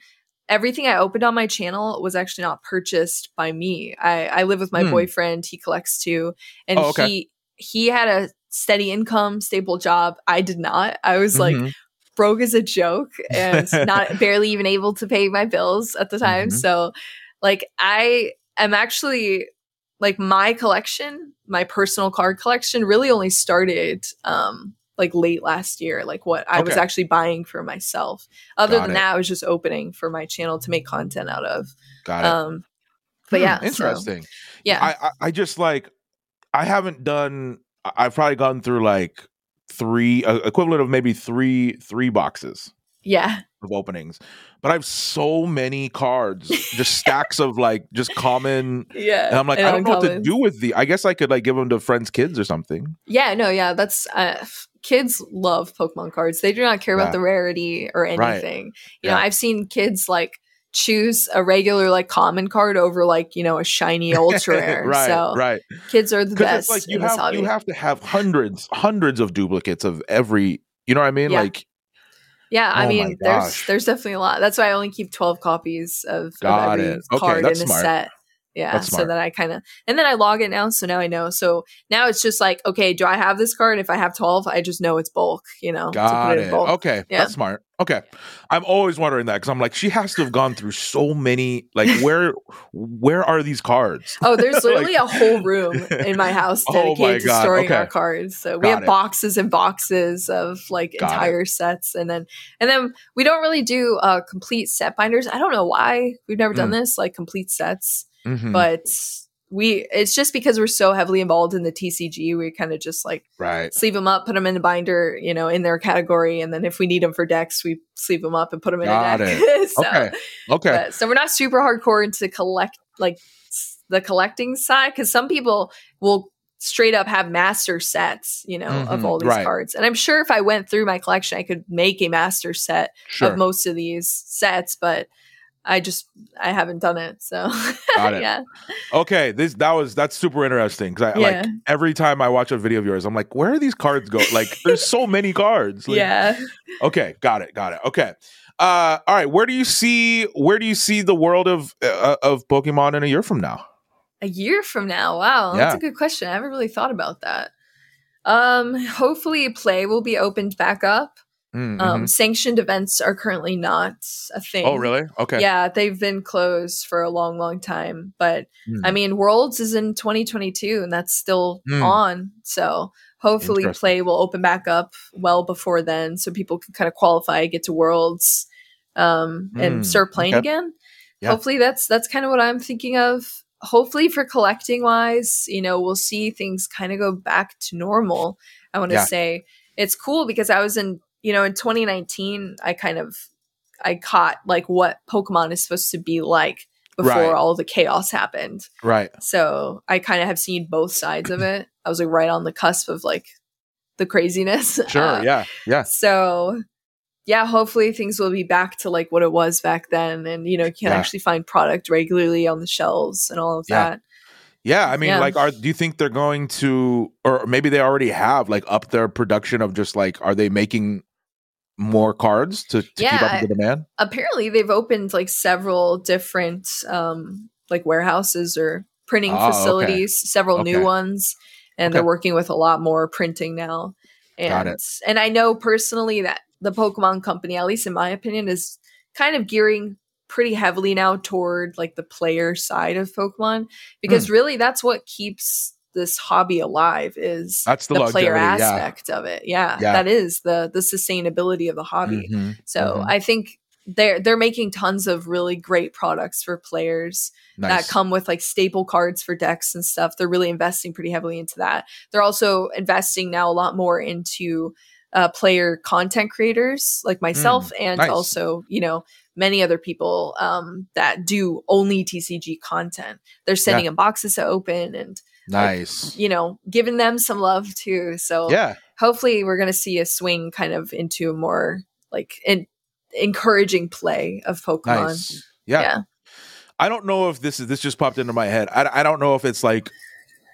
everything I opened on my channel was actually not purchased by me. I I live with my Hmm. boyfriend. He collects too, and Oh, okay. he he had a steady income, stable job. I did not. I was like Mhm. broke as a joke and not barely even able to pay my bills at the time. Mhm. So like I am actually like my collection, my personal card collection really only started um like late last year, like what I was actually buying for myself. Other Got than it. that, I was just opening for my channel to make content out of. Got it. Um but Hmm, yeah, so, interesting. yeah. I, I I just like I haven't done. I've probably gone through like three uh, equivalent of maybe three three boxes yeah. Of openings, but I have so many cards, just stacks of like just common. Yeah. And I'm like, and I don't know what to do with the. I guess I could like give them to friends' kids or something. Yeah, no, yeah, that's uh, kids love Pokemon cards. They do not care Yeah. about the rarity or Right. anything. You know, I've seen kids like choose a regular like common card over like you know a shiny ultra rare. right, so right. kids are the best like you have you have to have hundreds hundreds of duplicates of every. You know what I mean? Yeah. Like yeah, I Oh mean, there's there's definitely a lot. That's why I only keep twelve copies of, of every it. Okay, card that's in a smart. set. Yeah, so that I kind of and then I log it now, so now I know. So now it's just like, okay, do I have this card? If I have twelve, I just know it's bulk. You know, Got it. bulk. Okay, Yeah. that's smart. Okay, I'm always wondering that because I'm like, she has to have gone through so many. Like, where, where are these cards? Oh, there's Like- literally a whole room in my house Oh my dedicated to storing okay. our cards. So we Got have it. boxes and boxes of like Got it. entire sets, and then and then we don't really do uh, complete set binders. I don't know why we've never done Mm. this like complete sets, Mhm, but we it's just because we're so heavily involved in the TCG. We kind of just like right. sleeve them up, put them in the binder, you know, in their category, and then if we need them for decks, we sleeve them up and put them in Got a deck. so, Okay. Okay. so we're not super hardcore into collect like the collecting side because some people will straight up have master sets, you know, of Mhm, all these right. cards. And I'm sure if I went through my collection, I could make a master set Sure. of most of these sets, but I just I haven't done it. So Got it. yeah. Okay, this that was that's super interesting because I Yeah. like every time I watch a video of yours, I'm like, where are these cards go? Like, there's so many cards. Like, yeah. Okay, got it, got it. Okay. Uh, all right. Where do you see where do you see the world of uh, of Pokemon in a year from now? A year from now. Wow. That's a good question. I haven't really thought about that. Um, hopefully play will be opened back up. Mm, Um, mhm. sanctioned events are currently not a thing. oh, really? Okay. Yeah, they've been closed for a long, long time. But Mm. I mean, Worlds is in 2022 and that's still Mm. on. So hopefully play will open back up well before then so people can kind of qualify, get to Worlds, um, and Mm, start playing okay. again. Yeah. Hopefully that's that's kind of what I'm thinking of. Hopefully for collecting wise, you know, we'll see things kind of go back to normal. I want to Yeah. say it's cool because I was in, you know, in 2019, I kind of I caught like what Pokemon is supposed to be like before Right. all the chaos happened. Right. So I kind of have seen both sides of it. I was like right on the cusp of like the craziness. Sure. Uh, yeah. Yeah. So yeah, hopefully things will be back to like what it was back then, and you know, you can Yeah. actually find product regularly on the shelves and all of Yeah. that. Yeah. I mean, Yeah. like, are do you think they're going to, or maybe they already have, like, up their production of just like, are they making more cards to, to keep up with the demand? Apparently, they've opened like several different um like warehouses or printing Oh, okay. facilities, several new ones, and Okay. they're working with a lot more printing now. And Got it. and I know personally that the Pokemon company, at least in my opinion, is kind of gearing pretty heavily now toward like the player side of Pokemon because Hmm. really that's what keeps this hobby alive is That's the the, player yeah. aspect of it. Yeah, Yeah. that is the the sustainability of the hobby. Mhm, So mhm. I think they're they're making tons of really great products for players nice. that come with like staple cards for decks and stuff. They're really investing pretty heavily into that. They're also investing now a lot more into uh, player content creators like myself and nice. also you know many other people um, that do only TCG content. They're sending them boxes to open and nice. you know giving them some love too. So yeah. hopefully we're going to see a swing kind of into a more like an encouraging play of Pokemon. Nice. Yeah. Yeah. I don't know if this is this just popped into my head. I, I don't know if it's like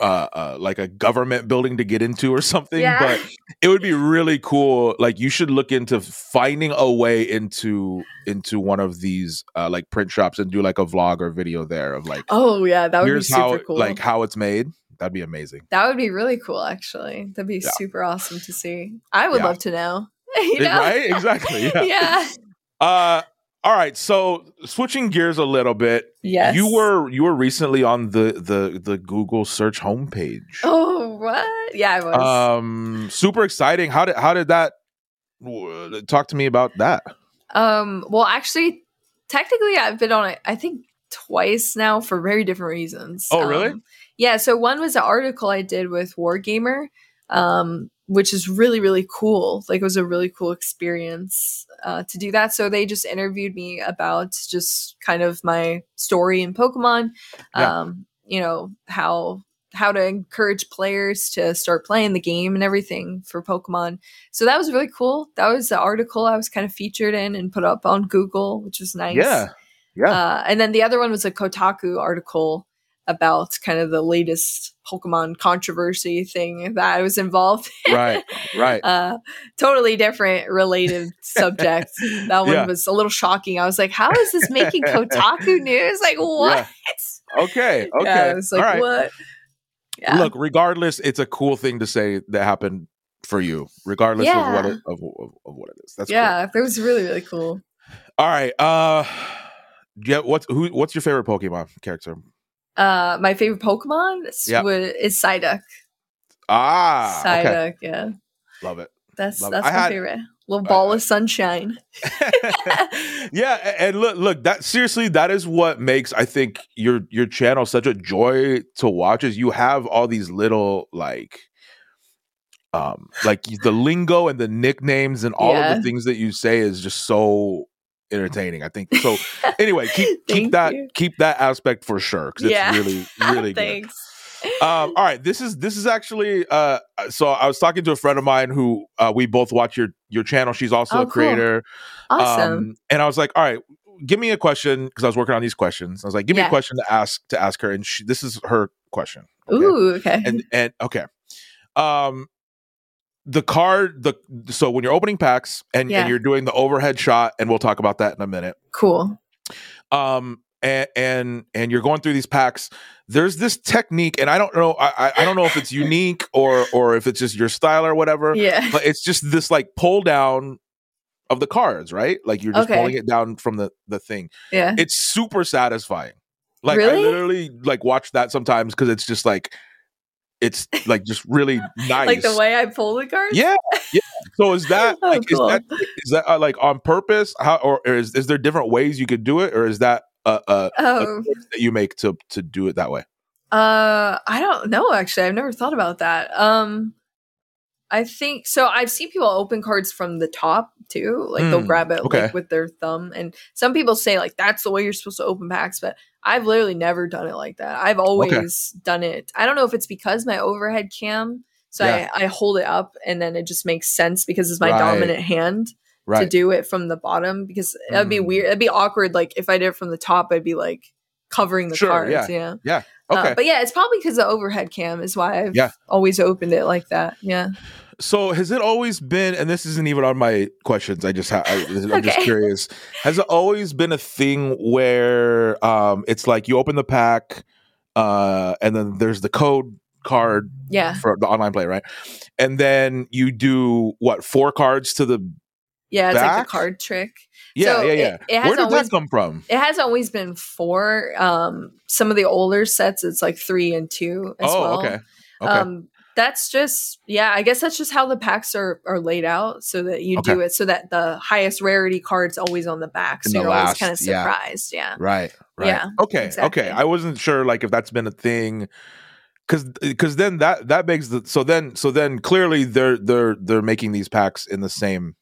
uh, uh like a government building to get into or something, Yeah. but it would be really cool. Like you should look into finding a way into into one of these uh like print shops and do like a vlog or video there of like Oh yeah, that would be super how cool. like how it's made. That'd be amazing. that would be really cool actually. That'd be Yeah. super awesome to see. I would Yeah. love to know. you know? Right? Exactly. Yeah. yeah. Uh all right, so switching gears a little bit, Yes. you were you were recently on the the the Google search homepage. Oh what? Yeah, I was. um super exciting how did how did that talk to me about that Um, well, actually, technically, I've been on it. I think twice now for very different reasons. Oh, really? Um, yeah. So one was an article I did with Wargamer, um, which is really really cool. Like it was a really cool experience uh, to do that. So they just interviewed me about just kind of my story in Pokemon. Yeah. Um, you know how how to encourage players to start playing the game and everything for Pokemon. So that was really cool. That was the article I was kind of featured in and put up on Google, which was nice. yeah yeah Uh, and then the other one was a Kotaku article about kind of the latest Pokemon controversy thing that I was involved in. right right Uh, totally different related subject. That one Yeah. was a little shocking. I was like, how is this making Kotaku news? Like, what? okay okay Yeah, I was like, right what? Yeah. look regardless it's a cool thing to say that happened for you regardless of what it of, of, of what it is that's cool. yeah, that was really, really cool. all right uh yeah what's who what's your favorite pokemon character Uh, my favorite Pokemon is, Yeah. is Psyduck. ah okay yeah. love it That's Love that's I my had- favorite. Little ball of sunshine. yeah, and look, look, that seriously, that is what makes I think your your channel such a joy to watch. Is you have all these little like, um, like the lingo and the nicknames and all of the things that you say is just so entertaining. I think so. Anyway, keep keep that you. keep that aspect for sure because Yeah. it's really really good um all right this is this is actually uh so i was talking to a friend of mine who uh we both watch your your channel she's also Oh, a cool. creator awesome. um and i was like all right give me a question because I was working on these questions. I was like, give me a question to ask to ask her, and she, this is her question. okay? Ooh, okay. and and okay um the card the so when you're opening packs and, Yeah. and you're doing the overhead shot and we'll talk about that in a minute cool. um and and and you're going through these packs there's this technique and i don't know i I- don't know if it's unique or or if it's just your style or whatever Yeah. but it's just this like pull down of the cards right like you're just Okay. pulling it down from the the thing Yeah. it's super satisfying. Like I literally like watch that sometimes because it's just like it's like just really nice. Like the way I pull the cards? yeah, yeah. So is that Oh, like cool. is that is that uh, like on purpose? How or, or is is there different ways you could do it, or is that a, a, a Oh, choice that you make to to do it that way? uh, I don't know. Actually, I've never thought about that. Um, I think so. I've seen people open cards from the top too. Like they'll Mm, grab it okay. like with their thumb, and some people say like that's the way you're supposed to open packs. But I've literally never done it like that. I've always done it. I don't know if it's because my overhead cam. So Yeah. I, I hold it up and then it just makes sense because it's my Right. dominant hand. to do it from the bottom because that'd be Mm. weird. It'd be awkward. Like if I did it from the top, I'd be like covering the Sure, cards. yeah. Yeah. Yeah. Uh, Okay. but yeah, it's probably because the overhead cam is why I've Yeah. always opened it like that. Yeah. So has it always been? And this isn't even on my questions. I just ha- I, I'm just curious. Has it always been a thing where um it's like you open the pack, uh, and then there's the code card Yeah. for the online play, right? And then you do what four cards to the Yeah. It's like the card trick. yeah So yeah it- yeah. it has Where did always- that come from? It has always been four. Um, some of the older sets, it's like three and two as oh, well. okay, okay, Um, that's just yeah. I guess that's just how the packs are are laid out, so that you do it so that the highest rarity card's always on the back, so the you're always kind of surprised. Yeah. right, right. yeah, okay, exactly. okay. I wasn't sure like if that's been a thing. Cause, cause then that that begs the so then so then clearly they're they're they're making these packs in the same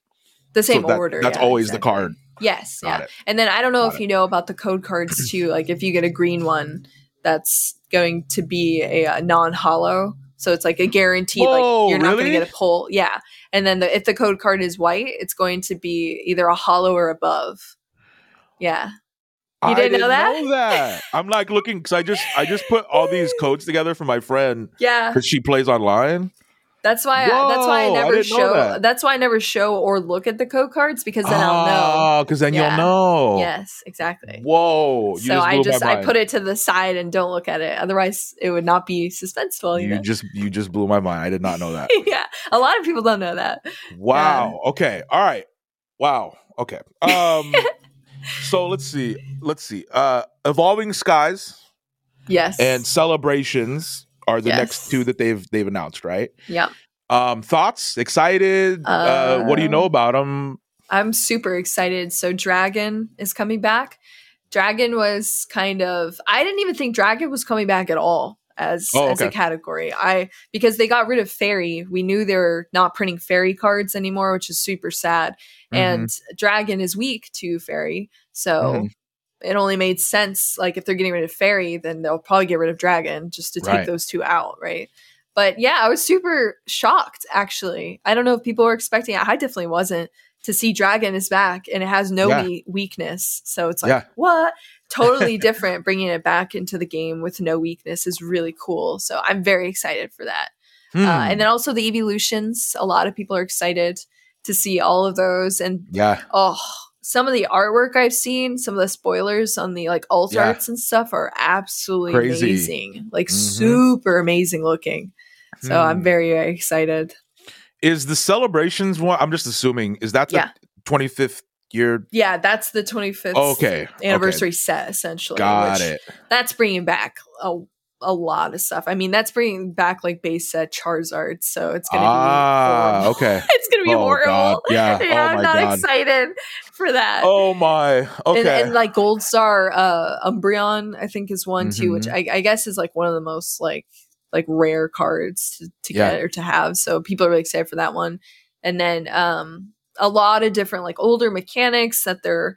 the same so that- order. That's yeah, always exactly. the card. Yes, Got yeah. it. And then I don't know Got if you know about the code cards too. Like if you get a green one, that's going to be a, uh non-holo. So it's like a guaranteed. Whoa, like you're not going to get a pull. Yeah. And then the, if the code card is white, it's going to be either a holo or above. Yeah. You I didn't know that? know that. I'm like looking because I just I just put all these codes together for my friend Yeah. because she plays online. That's why. I, that's why I Whoa, I never show. that. That's why I never show or look at the code cards because then I'll know. Oh, because then Yeah. you'll know. Yes, exactly. Whoa. So just I just I put it to the side and don't look at it. Otherwise, it would not be suspenseful. You You know? just you just blew my mind. I did not know that. yeah, a lot of people don't know that. Wow. Okay. All right. Wow. Okay. Um so let's see. Let's see. Uh Evolving Skies Yes. and Celebrations are the Yes. next two that they've they've announced, right? yeah, Um thoughts? Excited? Uh, what do you know Uh, about them? I'm super excited. So Dragon is coming back. Dragon was kind of I didn't even think Dragon was coming back at all as Oh, as a category. I because they got rid of fairy. We knew they were not printing fairy cards anymore, which is super sad. Mm-hmm. And Dragon is weak to fairy. So Mhm. It only made sense like if they're getting rid of fairy, then they'll probably get rid of Dragon just to take Right. those two out, right? But yeah, I was super shocked actually. I don't know if people were expecting it. I definitely wasn't to see Dragon is back and it has no Yeah. we- weakness. So it's like, Yeah. what? Totally different. Bringing it back into the game with no weakness is really cool. So I'm very excited for that. Hmm. Uh, and then also the evolutions. A lot of people are excited to see all of those. And yeah. oh, some of the artwork I've seen, some of the spoilers on the like alt Yeah. arts and stuff are absolutely Crazy. amazing. Like Mhm. super amazing looking. So I'm Hmm. very, very excited. Is the celebrations one? I'm just assuming. Is that the Yeah. 25th year? Yeah, that's the 25th Okay. anniversary set essentially. Got it. That's bringing back a, a lot of stuff. I mean, that's bringing back like base set Charizard, so it's gonna Ah, be horrible. okay. it's gonna be Oh, horrible. God. Yeah. Yeah, Oh, I'm not God. excited for that. Oh my. Okay. And, and like Gold Star uh Umbreon, I think is one too, which Mm-hmm. I, I guess is like one of the most like like rare cards to, to Yeah. get or to have. So people are really excited for that one. And then um a lot of different like older mechanics that they're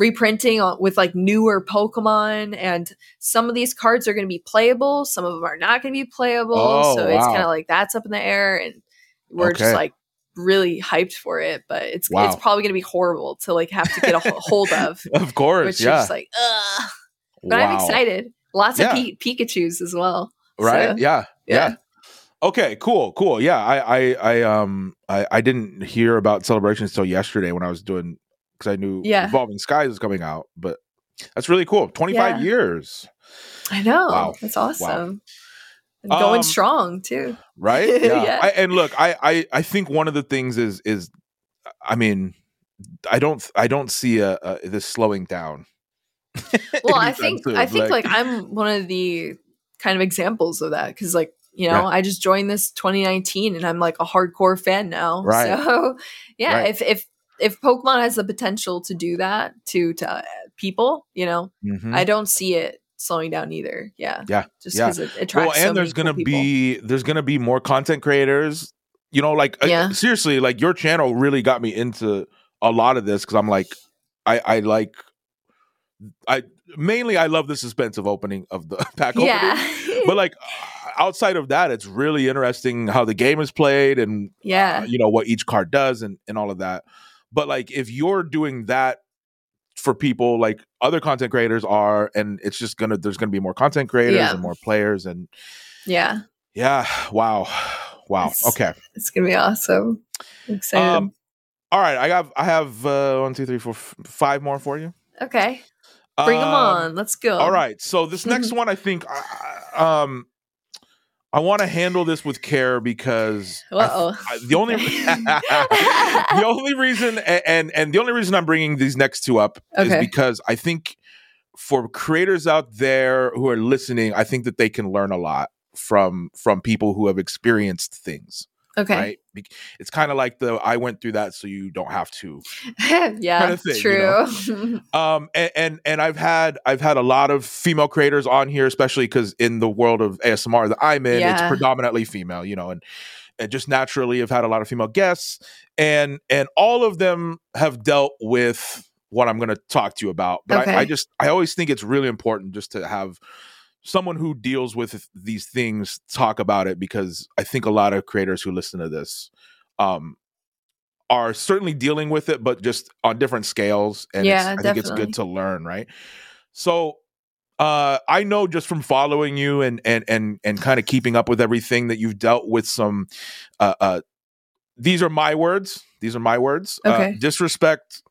reprinting with like newer Pokemon and some of these cards are going to be playable, some of them are not going to be playable. Oh, so it's kind of like that's up in the air and we're Okay. just like really hyped for it, but it's Wow. it's probably gonna be horrible to like have to get a hold of. Of course, Which yeah. is just like, ugh. But I'm excited. Lots Yeah. of Pi- Pikachu's as well. Right? So, yeah, yeah. yeah. Okay, cool, cool. Yeah, I, I, I, um, I, I didn't hear about celebrations till yesterday when I was doing because I knew Yeah. Evolving Skies was coming out, but that's really cool. Twenty five Yeah. years, I know. Wow. That's awesome. And going Um, strong too. right? Yeah. Yeah. I, and look, I, I, I think one of the things is, is, I mean, I don't, I don't see a, a this slowing down. Well, I think. I think like, I'm one of the kind of examples of that because like you know Yeah. I just joined this 2019 and I'm like a hardcore fan now. Right. So yeah, Right. if if if Pokemon has the potential to do that to to uh, people, you know, Mhm. I don't see it slowing down either. Yeah. Yeah, Just yeah. because it attracts. well, and so there's gonna cool be there's gonna be more content creators. You know, like uh, seriously, like your channel really got me into a lot of this because I'm like, I I like, I mainly I love the suspense of opening of the pack opening, yeah. but like uh, outside of that, it's really interesting how the game is played and yeah. uh, you know what each card does and and all of that. But like if you're doing that for people like other content creators are and it's just gonna there's gonna be more content creators Yeah. and more players and Yeah. yeah wow wow It's- okay It's gonna be awesome. I'm excited. um all right i got i have uh one two three four f- five more for you okay. Bring them Um, on. Let's go. all right so this next one i think uh, um i want to handle this with care because I- I- the only the only reason a- and and the only reason i'm bringing these next two up is because i think for creators out there who are listening i think that they can learn a lot from from people who have experienced things Okay. right it's kind of like the i went through that so you don't have to yeah. kind of thing, you true. um and, and and i've had i've had a lot of female creators on here especially because in the world of asmr that i'm in it's predominantly female you know and and just naturally have had a lot of female guests and and all of them have dealt with what i'm going to talk to you about but I, I just i always think it's really important just to have someone who deals with these things talk about it because i think a lot of creators who listen to this um are certainly dealing with it but just on different scales and Yeah, i think it's good to learn right so uh i know just from following you and and and and kind of keeping up with everything that you've dealt with some uh uh these are my words these are my words Okay. uh, disrespect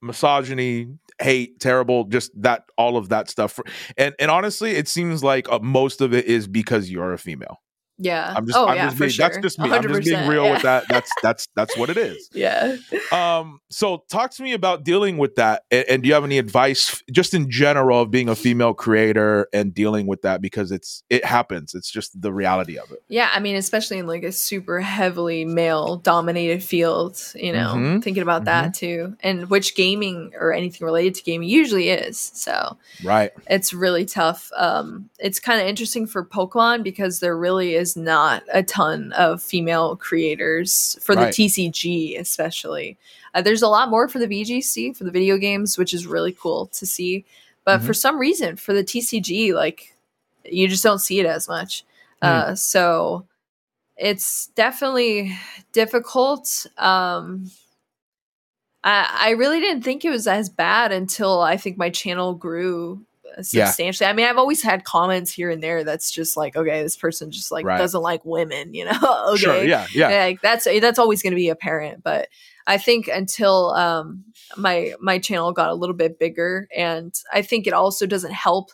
misogyny hate terrible just that all of that stuff and and honestly it seems like uh, most of it is because you're a female yeah. i'm just oh i'm yeah, just being sure. that's just me i'm just being real yeah. with that that's that's that's what it is Yeah. um so talk to me about dealing with that and, and do you have any advice just in general of being a female creator and dealing with that because it's it happens it's just the reality of it Yeah, I mean, especially in like a super heavily male dominated field, you know, Mhm. thinking about that too. And which gaming or anything related to gaming usually is. So right it's really tough. Um, it's kind of interesting for Pokemon because there really is not a ton of female creators for Right. the TCG, especially. Uh, there's a lot more for the VGC for the video games, which is really cool to see. But Mm-hmm. for some reason, for the TCG, like you just don't see it as much. Hmm. Uh, so it's definitely difficult. Um, I, I really didn't think it was as bad until I think my channel grew uh, Yeah. substantially. I mean, I've always had comments here and there that's just like, okay, this person just like Right. doesn't like women, you know? okay. sure yeah yeah Like that's that's always going to be apparent, but I think until um my my channel got a little bit bigger and I think it also doesn't help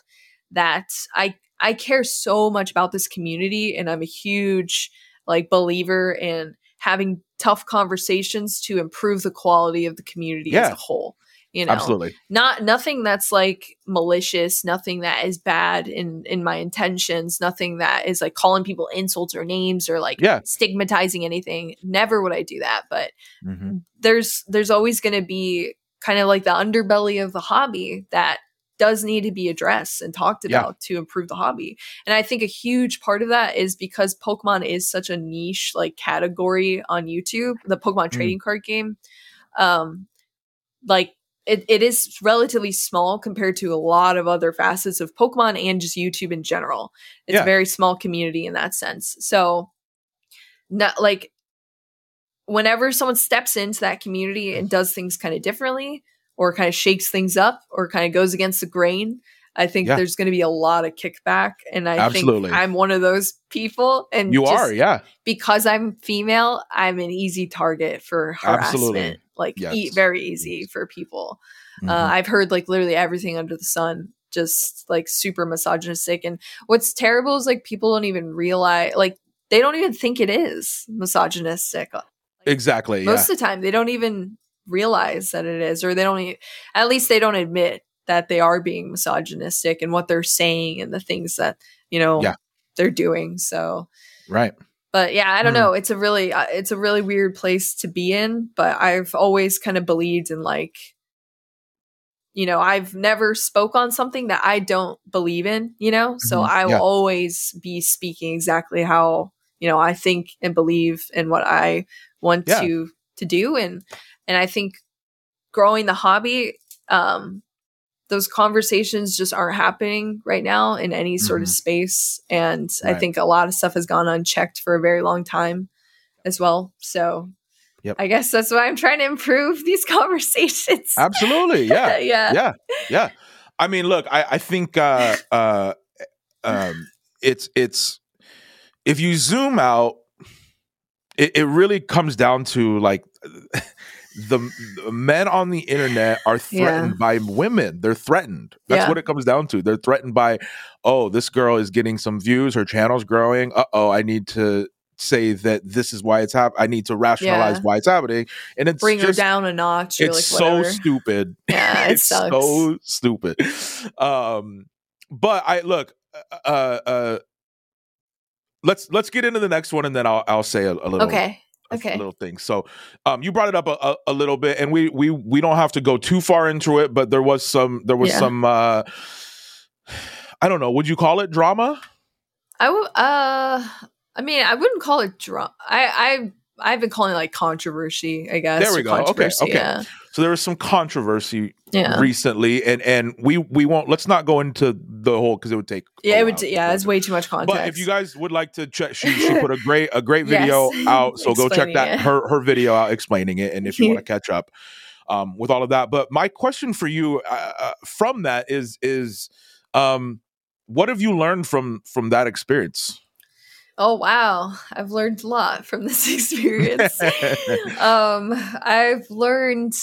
that I I care so much about this community and I'm a huge like believer in having tough conversations to improve the quality of the community as a whole. You know, absolutely not nothing that's like malicious nothing that is bad in in my intentions nothing that is like calling people insults or names or like Yeah. stigmatizing anything never would i do that but Mhm. there's there's always going to be kind of like the underbelly of the hobby that does need to be addressed and talked Yeah. about to improve the hobby and i think a huge part of that is because pokemon is such a niche like category on youtube the pokemon Mm. trading card game um like it, it is relatively small compared to a lot of other facets of Pokemon and just YouTube in general. It's Yeah. a very small community in that sense. So, not like whenever someone steps into that community and does things kind of differently or kind of shakes things up or kind of goes against the grain, I think Yeah. there's going to be a lot of kickback. And I Absolutely. think I'm one of those people. And You just are, yeah. because I'm female, I'm an easy target for harassment. Absolutely. Like Yes. e- very easy for people. Mhm. Uh, I've heard like literally everything under the sun, just like super misogynistic. And what's terrible is like people don't even realize, like they don't even think it is misogynistic. exactly. Most yeah. of the time, they don't even realize that it is, or they don't. e- At least they don't admit that they are being misogynistic and what they're saying and the things that you know Yeah. they're doing. So Right. But yeah i don't Hmm. know it's a really uh, it's a really weird place to be in but i've always kind of believed in like you know i've never spoke on something that i don't believe in you know so Mhm. i will Yeah. always be speaking exactly how you know i think and believe in what i want Yeah. to to do and and i think growing the hobby um those conversations just aren't happening right now in any sort of Mhm. space and i think a lot of stuff has gone unchecked for a very long time as well so Yep. i guess that's why i'm trying to improve these conversations Absolutely. Yeah. yeah yeah yeah i mean look i i think uh uh um it's it's if you zoom out it, it really comes down to like the, the men on the internet are threatened by women. They're threatened. That's Yeah. what it comes down to. They're threatened by oh this girl is getting some views. Her channel's growing. Uh-oh i need to say that this is why it's happening i need to rationalize Yeah. why it's happening. And it's bring her down a notch or it's like so stupid. Yeah it it's sucks. so stupid. Um, but I look. Uh, uh, let's let's get into the next one, and then I'll I'll say a, a little okay okay little thing. So, um, you brought it up a, a, a little bit, and we we we don't have to go too far into it, but there was some there was Yeah. some. uh I don't know. Would you call it drama? i would uh i mean i wouldn't call it drama i i I've been calling it like controversy, I guess. There we go. Okay, controversy, okay. Yeah. So there was some controversy Yeah. recently, and and we we won't. Let's not go into the whole because it would take. Yeah, it would. Yeah, it's way too much context. But if you guys would like to check, she, she put a great a great video Yes. out. So go check that it. her her video out explaining it, and if you want to catch up um, with all of that. But my question for you uh, uh, from that is is um, what have you learned from from that experience? Oh wow, I've learned a lot from this experience. um, I've learned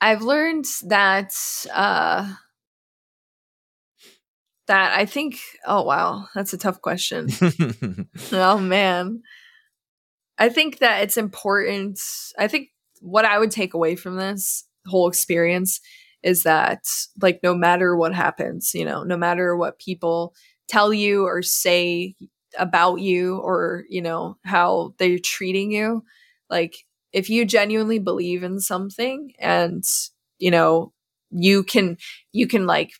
I've learned that uh that I think oh wow, that's a tough question. oh man. I think that it's important. I think what I would take away from this whole experience is that like no matter what happens, you know, no matter what people tell you or say about you or, you know, how they're treating you, like if you genuinely believe in something and, you know, you can you can like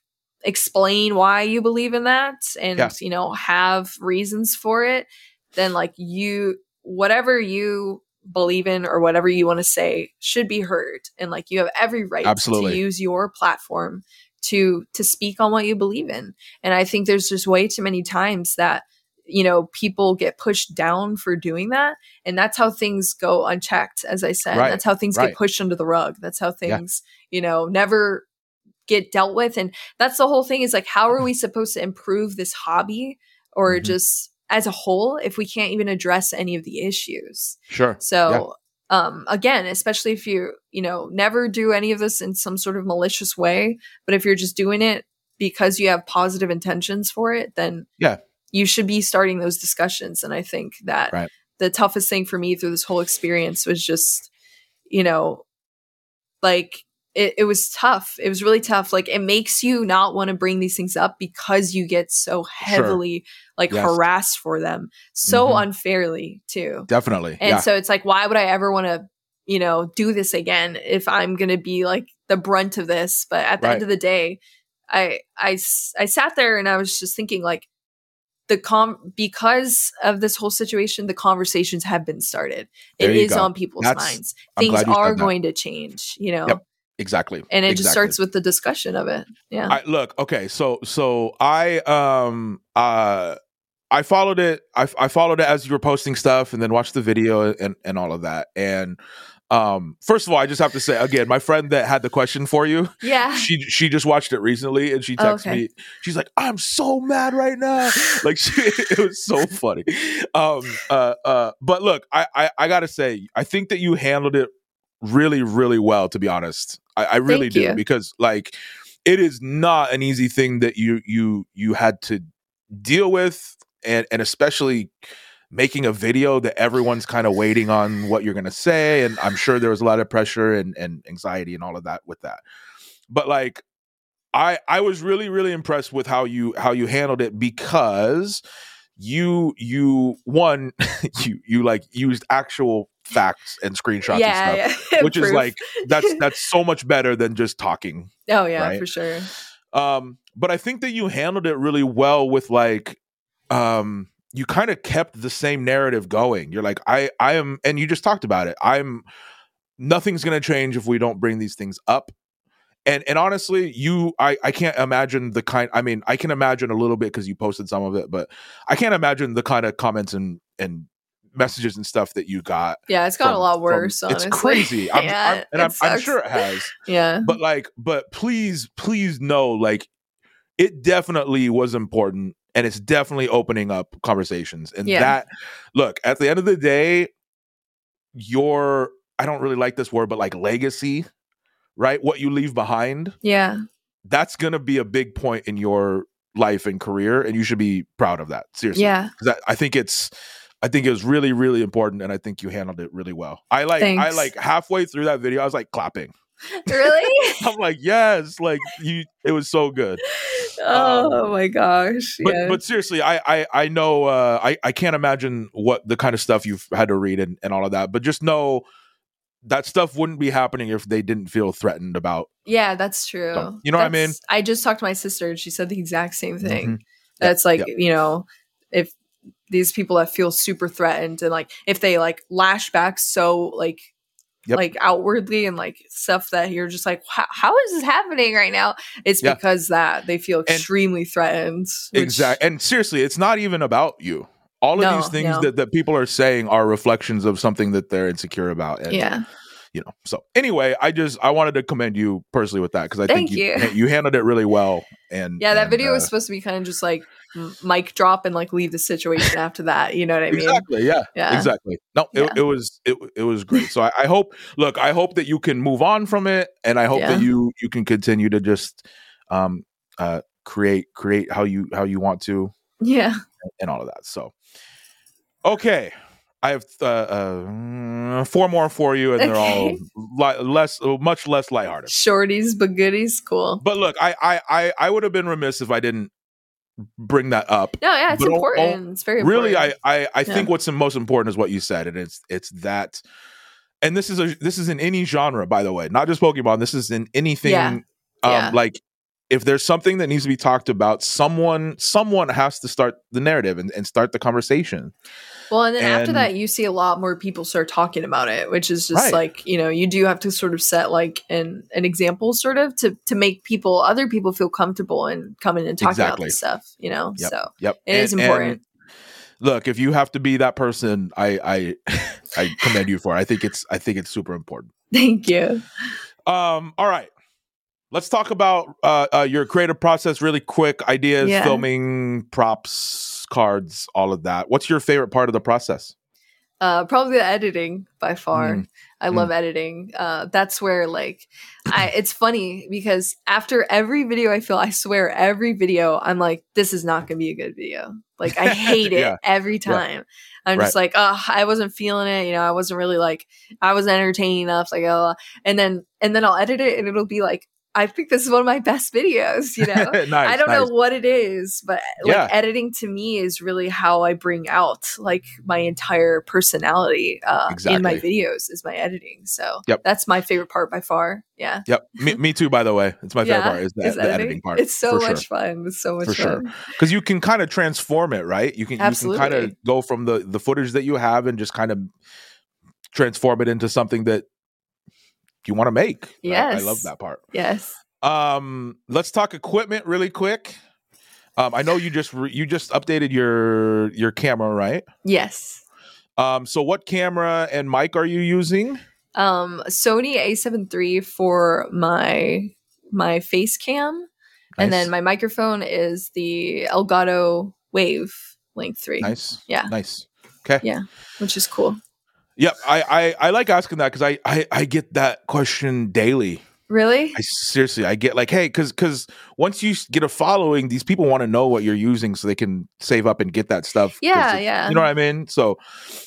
explain why you believe in that and Yeah. you know have reasons for it then like you whatever you believe in or whatever you want to say should be heard and like you have every right Absolutely. to use your platform to to speak on what you believe in and i think there's just way too many times that you know people get pushed down for doing that and that's how things go unchecked as i said Right, that's how things right. get pushed under the rug that's how Yeah. things you know never get dealt with and that's the whole thing is like how are we supposed to improve this hobby or Mhm. just as a whole if we can't even address any of the issues sure. so um again especially if you you know never do any of this in some sort of malicious way but if you're just doing it because you have positive intentions for it then Yeah. you should be starting those discussions and i think that Right. the toughest thing for me through this whole experience was just you know like it, it was tough it was really tough like it makes you not want to bring these things up because you get so heavily like Yes. harassed for them so Mhm. unfairly too Definitely. and yeah. so it's like, why would I ever want to, you know, do this again if I'm going to be like the brunt of this? But at the Right. end of the day, I, I, I sat there and I was just thinking like the com because of this whole situation, the conversations have been started. There It is go. on people's That's- minds. Things are going to change, you know, Yep. Exactly. and it just starts with the discussion of it. Yeah. I look okay. So so I um uh I followed it. I, I followed it as you were posting stuff, and then watched the video and and all of that. And um, first of all, I just have to say again, my friend that had the question for you, Yeah. she she just watched it recently, and she Oh, texted okay. me. She's like, "I'm so mad right now." like she, it was so funny. Um, uh, uh, but look, I, I I gotta say, I think that you handled it really, really well. To be honest, I, I really Thank do you. because like it is not an easy thing that you you you had to deal with, and and especially making a video that everyone's kind of waiting on what you're gonna say, and I'm sure there was a lot of pressure and and anxiety and all of that with that. But like I I was really really impressed with how you how you handled it because you you one you you like used actual facts and screenshots and stuff yeah, yeah. which is like that's that's so much better than just talking oh yeah, right? for sure. um but i think that you handled it really well with like um you kind of kept the same narrative going you're like i i am and you just talked about it i'm nothing's going to change if we don't bring these things up and and honestly you i i can't imagine the kind i mean i can imagine a little bit because you posted some of it but i can't imagine the kind of comments and and messages and stuff that you got Yeah, it's got a from- lot from- worse. it's honestly. crazy I'm, yeah, I'm- and it I'm, I'm sure it has Yeah, but like but please please know like it definitely was important and it's definitely opening up conversations and Yeah. that look at the end of the day your i don't really like this word but like legacy right what you leave behind yeah, that's gonna be a big point in your life and career and you should be proud of that seriously yeah. I, I think it's i think it was really really important and i think you handled it really well i like i like halfway through that video i was like clapping Really? I'm like, yes, like you. It was so good. oh my gosh. But yeah. but seriously, I I I know uh, I I can't imagine what the kind of stuff you've had to read and and all of that. But just know that stuff wouldn't be happening if they didn't feel threatened about. yeah, that's true. You know what I mean? I just talked to my sister and she said the exact same thing. Mhm. That's like, yep. you know, if these people that feel super threatened and like if they like lash back so like Yep. like outwardly and like stuff that you're just like how, how is this happening right now it's Yeah. because that they feel extremely threatened which- Exactly. And seriously, it's not even about you. All of No, these things no. that, that people are saying are reflections of something that they're insecure about. And, yeah You know. So anyway, I just I wanted to commend you personally with that because I Thank think you you. you handled it really well. And yeah that and, video uh, was supposed to be kind of just like mic drop and like leave the situation after that you know what i mean exactly yeah, Yeah. exactly no it, Yeah. it was it, it was great so I, I hope look i hope that you can move on from it and i hope Yeah. that you you can continue to just um uh create create how you how you want to yeah and all of that so okay i have uh, uh four more for you and they're Okay. all li- less much less lighthearted shorties but goodies cool but look I, I i i would have been remiss if i didn't bring that up no yeah it's But important it's very really important. i i, I think what's the most important is what you said and it's it's that and this is a this is in any genre by the way not just pokemon this is in anything Yeah. um Yeah. like if there's something that needs to be talked about someone someone has to start the narrative and, and start the conversation Well, and then after that, you see a lot more people start talking about it, which is just Right. like you know, you do have to sort of set like an an example, sort of to to make people, other people, feel comfortable and coming and talking about this stuff. You know, Yep. so yep it is And- and important. look if you have to be that person i i i commend you for it i think it's i think it's super important Thank you. Um, all right. Let's talk about uh, uh, your creative process really quick. Ideas, Yeah. filming, props, cards, all of that. What's your favorite part of the process? Uh, probably the editing by far. Mm. I love editing. Uh, that's where like I it's funny because after every video I feel I swear every video I'm like this is not going to be a good video. Like I hate it every time. I'm just like, oh, I wasn't feeling it. You know, I wasn't really like, I wasn't entertaining enough. Like, oh, and then and then I'll edit it and it'll be like, I think this is one of my best videos. You know, nice. I don't know what it is, but like Yeah. editing to me is really how I bring out like my entire personality uh, in my videos is my editing. So Yep. that's my favorite part by far. Yeah. Yep. Me, me too, by the way. It's my favorite part is the, is the editing. part. It's so much sure. fun. It's so much For sure. fun. Because you can kind of transform it, right? You can, you can kind of go from the, the footage that you have and just kind of transform it into something that you want to make. right? I love that part. Yes. Um, let's talk equipment really quick. Um, I know you just re- you just updated your your camera, right? Yes. Um, so what camera and mic are you using? Um, Sony A7 III for my my face cam, and then my microphone is the Elgato Wave Link 3, Nice. Yeah. Nice. Okay. Yeah. which is cool. Yep. I, I, I like asking that because I, I, I get that question daily. Really? I seriously, I get like, hey, because because once you get a following, these people want to know what you're using so they can save up and get that stuff. Yeah, yeah. You know what I mean? So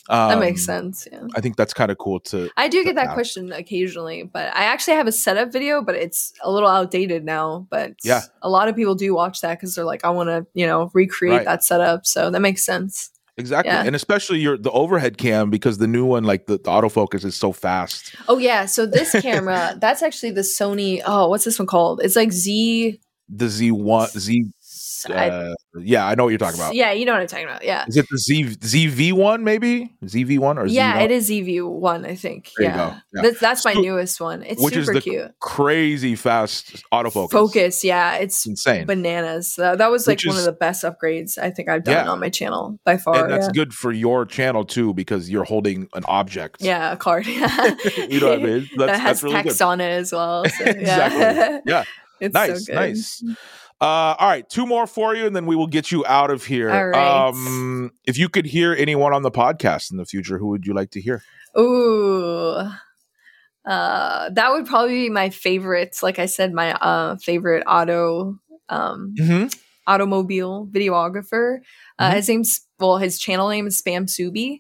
um, that makes sense. Yeah. I think that's kind of cool to. I do get that question occasionally, but I actually have a setup video, but it's a little outdated now. But Yeah. a lot of people do watch that because they're like, I want to, you know, recreate Right. that setup. So that makes sense. Exactly, Yeah. and especially your the overhead cam because the new one, like the, the autofocus, is so fast. Oh yeah, so this camera, that's actually the Sony. Oh, what's this one called? It's like Z. The Z one Z, I- uh, yeah, I know what you're talking about. yeah, you know what I'm talking about. Yeah, Is it the Z ZV one maybe ZV one or yeah, Z1? it is ZV one. I think. There you yeah, go. Yeah. That's, that's my So- newest one. It's which is super the cute. crazy fast autofocus. Focus, yeah, it's insane. bananas. That, that was like Which one is- of the best upgrades I think I've done Yeah. on my channel by far. and that's yeah. good for your channel too because you're holding an object. Yeah, a card. you know what I mean? That's, that has really text good. on it as well. So, yeah. Exactly. Yeah. it's nice, so good. nice. Uh, all right, two more for you, and then we will get you out of here. Right. Um, if you could hear anyone on the podcast in the future, who would you like to hear? Ooh. Uh, that would probably be my favorite. Like I said, my uh, favorite auto um, Mm-hmm. automobile videographer. Uh, Mhm. His name's well, his channel name is Spam Subi.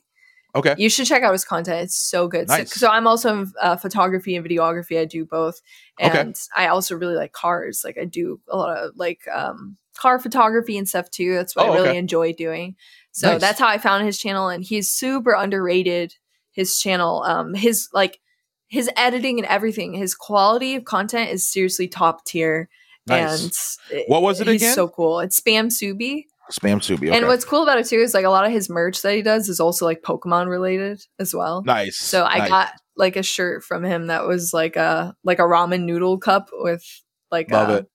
Okay. You should check out his content. It's so good. So- Nice. So, I'm also in uh, photography and videography. I do both, Okay. and I also really like cars. Like I do a lot of like um, car photography and stuff too. That's what Oh, I really okay. enjoy doing. So Nice. that's how I found his channel, and he's super underrated. His channel, um, his like his editing and everything, his quality of content is seriously top tier. Nice. And What was it he's again? So cool. It's Spam Subi. Spam Subi. Okay. And what's cool about it too is like a lot of his merch that he does is also like Pokemon related as well. nice. So I nice. got like a shirt from him that was like a like a ramen noodle cup with like Love a, it.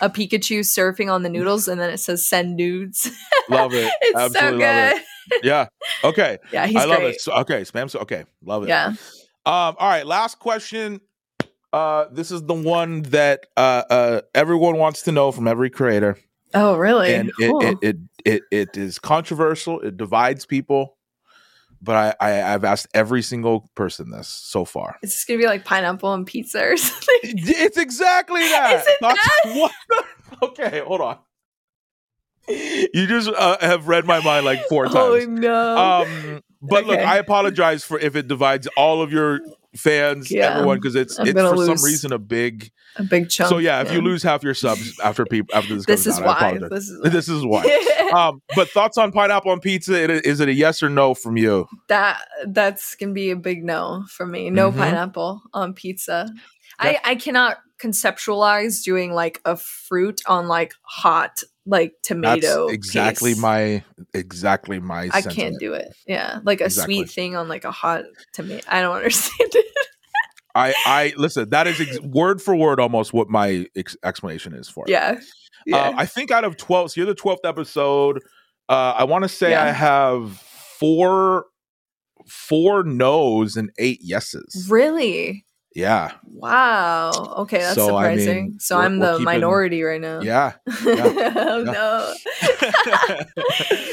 a Pikachu surfing on the noodles and then it says send nudes. love it. it's Absolutely so good. it. Yeah. Okay. Yeah, he's I love great. it. So, okay. Spam. Su- Okay. Love it. Yeah. Um, all right, last question. Uh, this is the one that uh, uh, everyone wants to know from every creator, Oh, really? and cool. it, it, it it it is controversial. It divides people, but I, I I've asked every single person this so far. it's just gonna be like pineapple and pizza or something. It's exactly that. Is it That's- that? what okay, hold on. You just uh, have read my mind like four times. Oh no. Um, but look, I apologize for if it divides all of your fans, Yeah. everyone, because it's I'm it's for some reason a big. A big chunk. so yeah, if you lose half your subs after people after this, this is out, why. This is why. This is why. um, but thoughts on pineapple on pizza? It, is it a yes or no from you? that that's gonna be a big no for me. No Mhm. pineapple on pizza. That- I I cannot conceptualize doing like a fruit on like hot like tomato. That's exactly paste. my exactly my. I sentiment. can't do it. Yeah, like a Exactly. sweet thing on like a hot tomato. I don't understand it. I I listen. That is ex- word for word almost what my ex- explanation is for. it. yeah, yeah. Uh, I think out of 12, so you're the 12th episode. Uh, I want to say I have four four no's and eight yeses. really? Yeah. Wow. Okay, that's So, I surprising. mean, so I'm the keeping- minority right now. Yeah. oh yeah. no.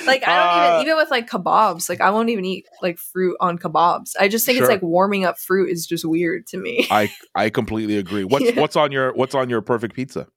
like I don't Uh, even even with like kebabs, like I won't even eat like fruit on kebabs. I just think Sure. it's like warming up fruit is just weird to me. I I completely agree. What's Yeah. what's on your what's on your perfect pizza?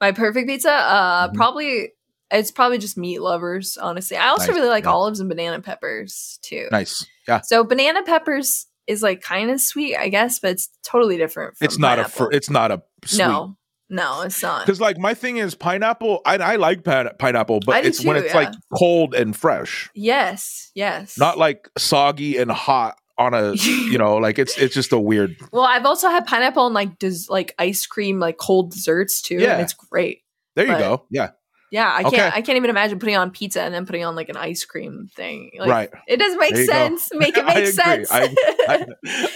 My perfect pizza, uh Mhm. probably it's probably just meat lovers, honestly. I also Nice, really like yeah. olives and banana peppers too. Nice. Yeah. So banana peppers is like kind of sweet, I guess, but it's totally different from It's not a fr- it's not a sweet. No. No, it's not. Because like my thing is pineapple. I, I like pine- pineapple, but it's when it's yeah. like cold and fresh, Yes, yes. not like soggy and hot on a you know like it's it's just a weird. Well, I've also had pineapple and like does like ice cream, like cold desserts too, Yeah. and it's great. There you But- go. Yeah. Yeah, I can't. I can't even imagine putting on pizza and then putting on like an ice cream thing. Like, right. It doesn't make you go. sense. Make it I make agree. sense. I, I,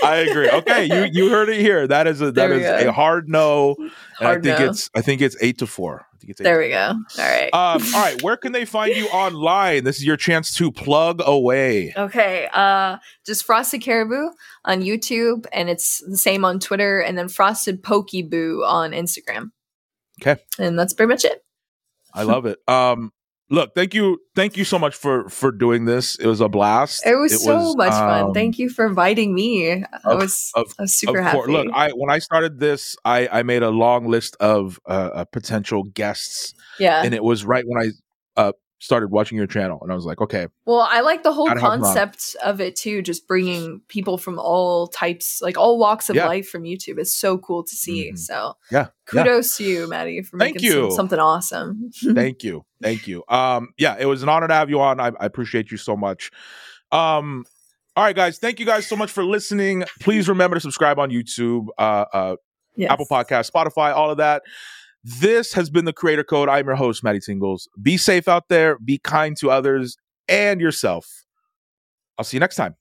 I agree. Okay, you you heard it here. That is a that we go. a hard no. Hard I think no. it's I think it's eight to four. I think it's eight there we go. All right. Um, all right, where can they find you online? This is your chance to plug away. Okay, uh, just Frosted Caribou on YouTube, and it's the same on Twitter, and then Frosted Pokeboo on Instagram. Okay. and that's pretty much it. I love it. Um, look, thank you, thank you so much for for doing this. It was a blast. It was so much fun. um, Thank you for inviting me. I was, of- I was super happy. course. Look, I when I started this, I I made a long list of uh, uh, potential guests, yeah. and it was right when I uh started watching your channel, and I was like, okay, Well, I like the whole Gotta have 'em on. concept of it too, just bringing people from all types, like all walks of Yeah. life from YouTube. It's so cool to see. Mhm. So, yeah, yeah. kudos to you, Matty, for Thank making some- you. something awesome. thank you thank you um yeah it was an honor to have you on I, I appreciate you so much um all right guys thank you guys so much for listening please remember to subscribe on youtube uh uh Yes. apple podcast spotify all of that this has been the creator code. I'm your host matty tingles be safe out there. Be kind to others and yourself. I'll see you next time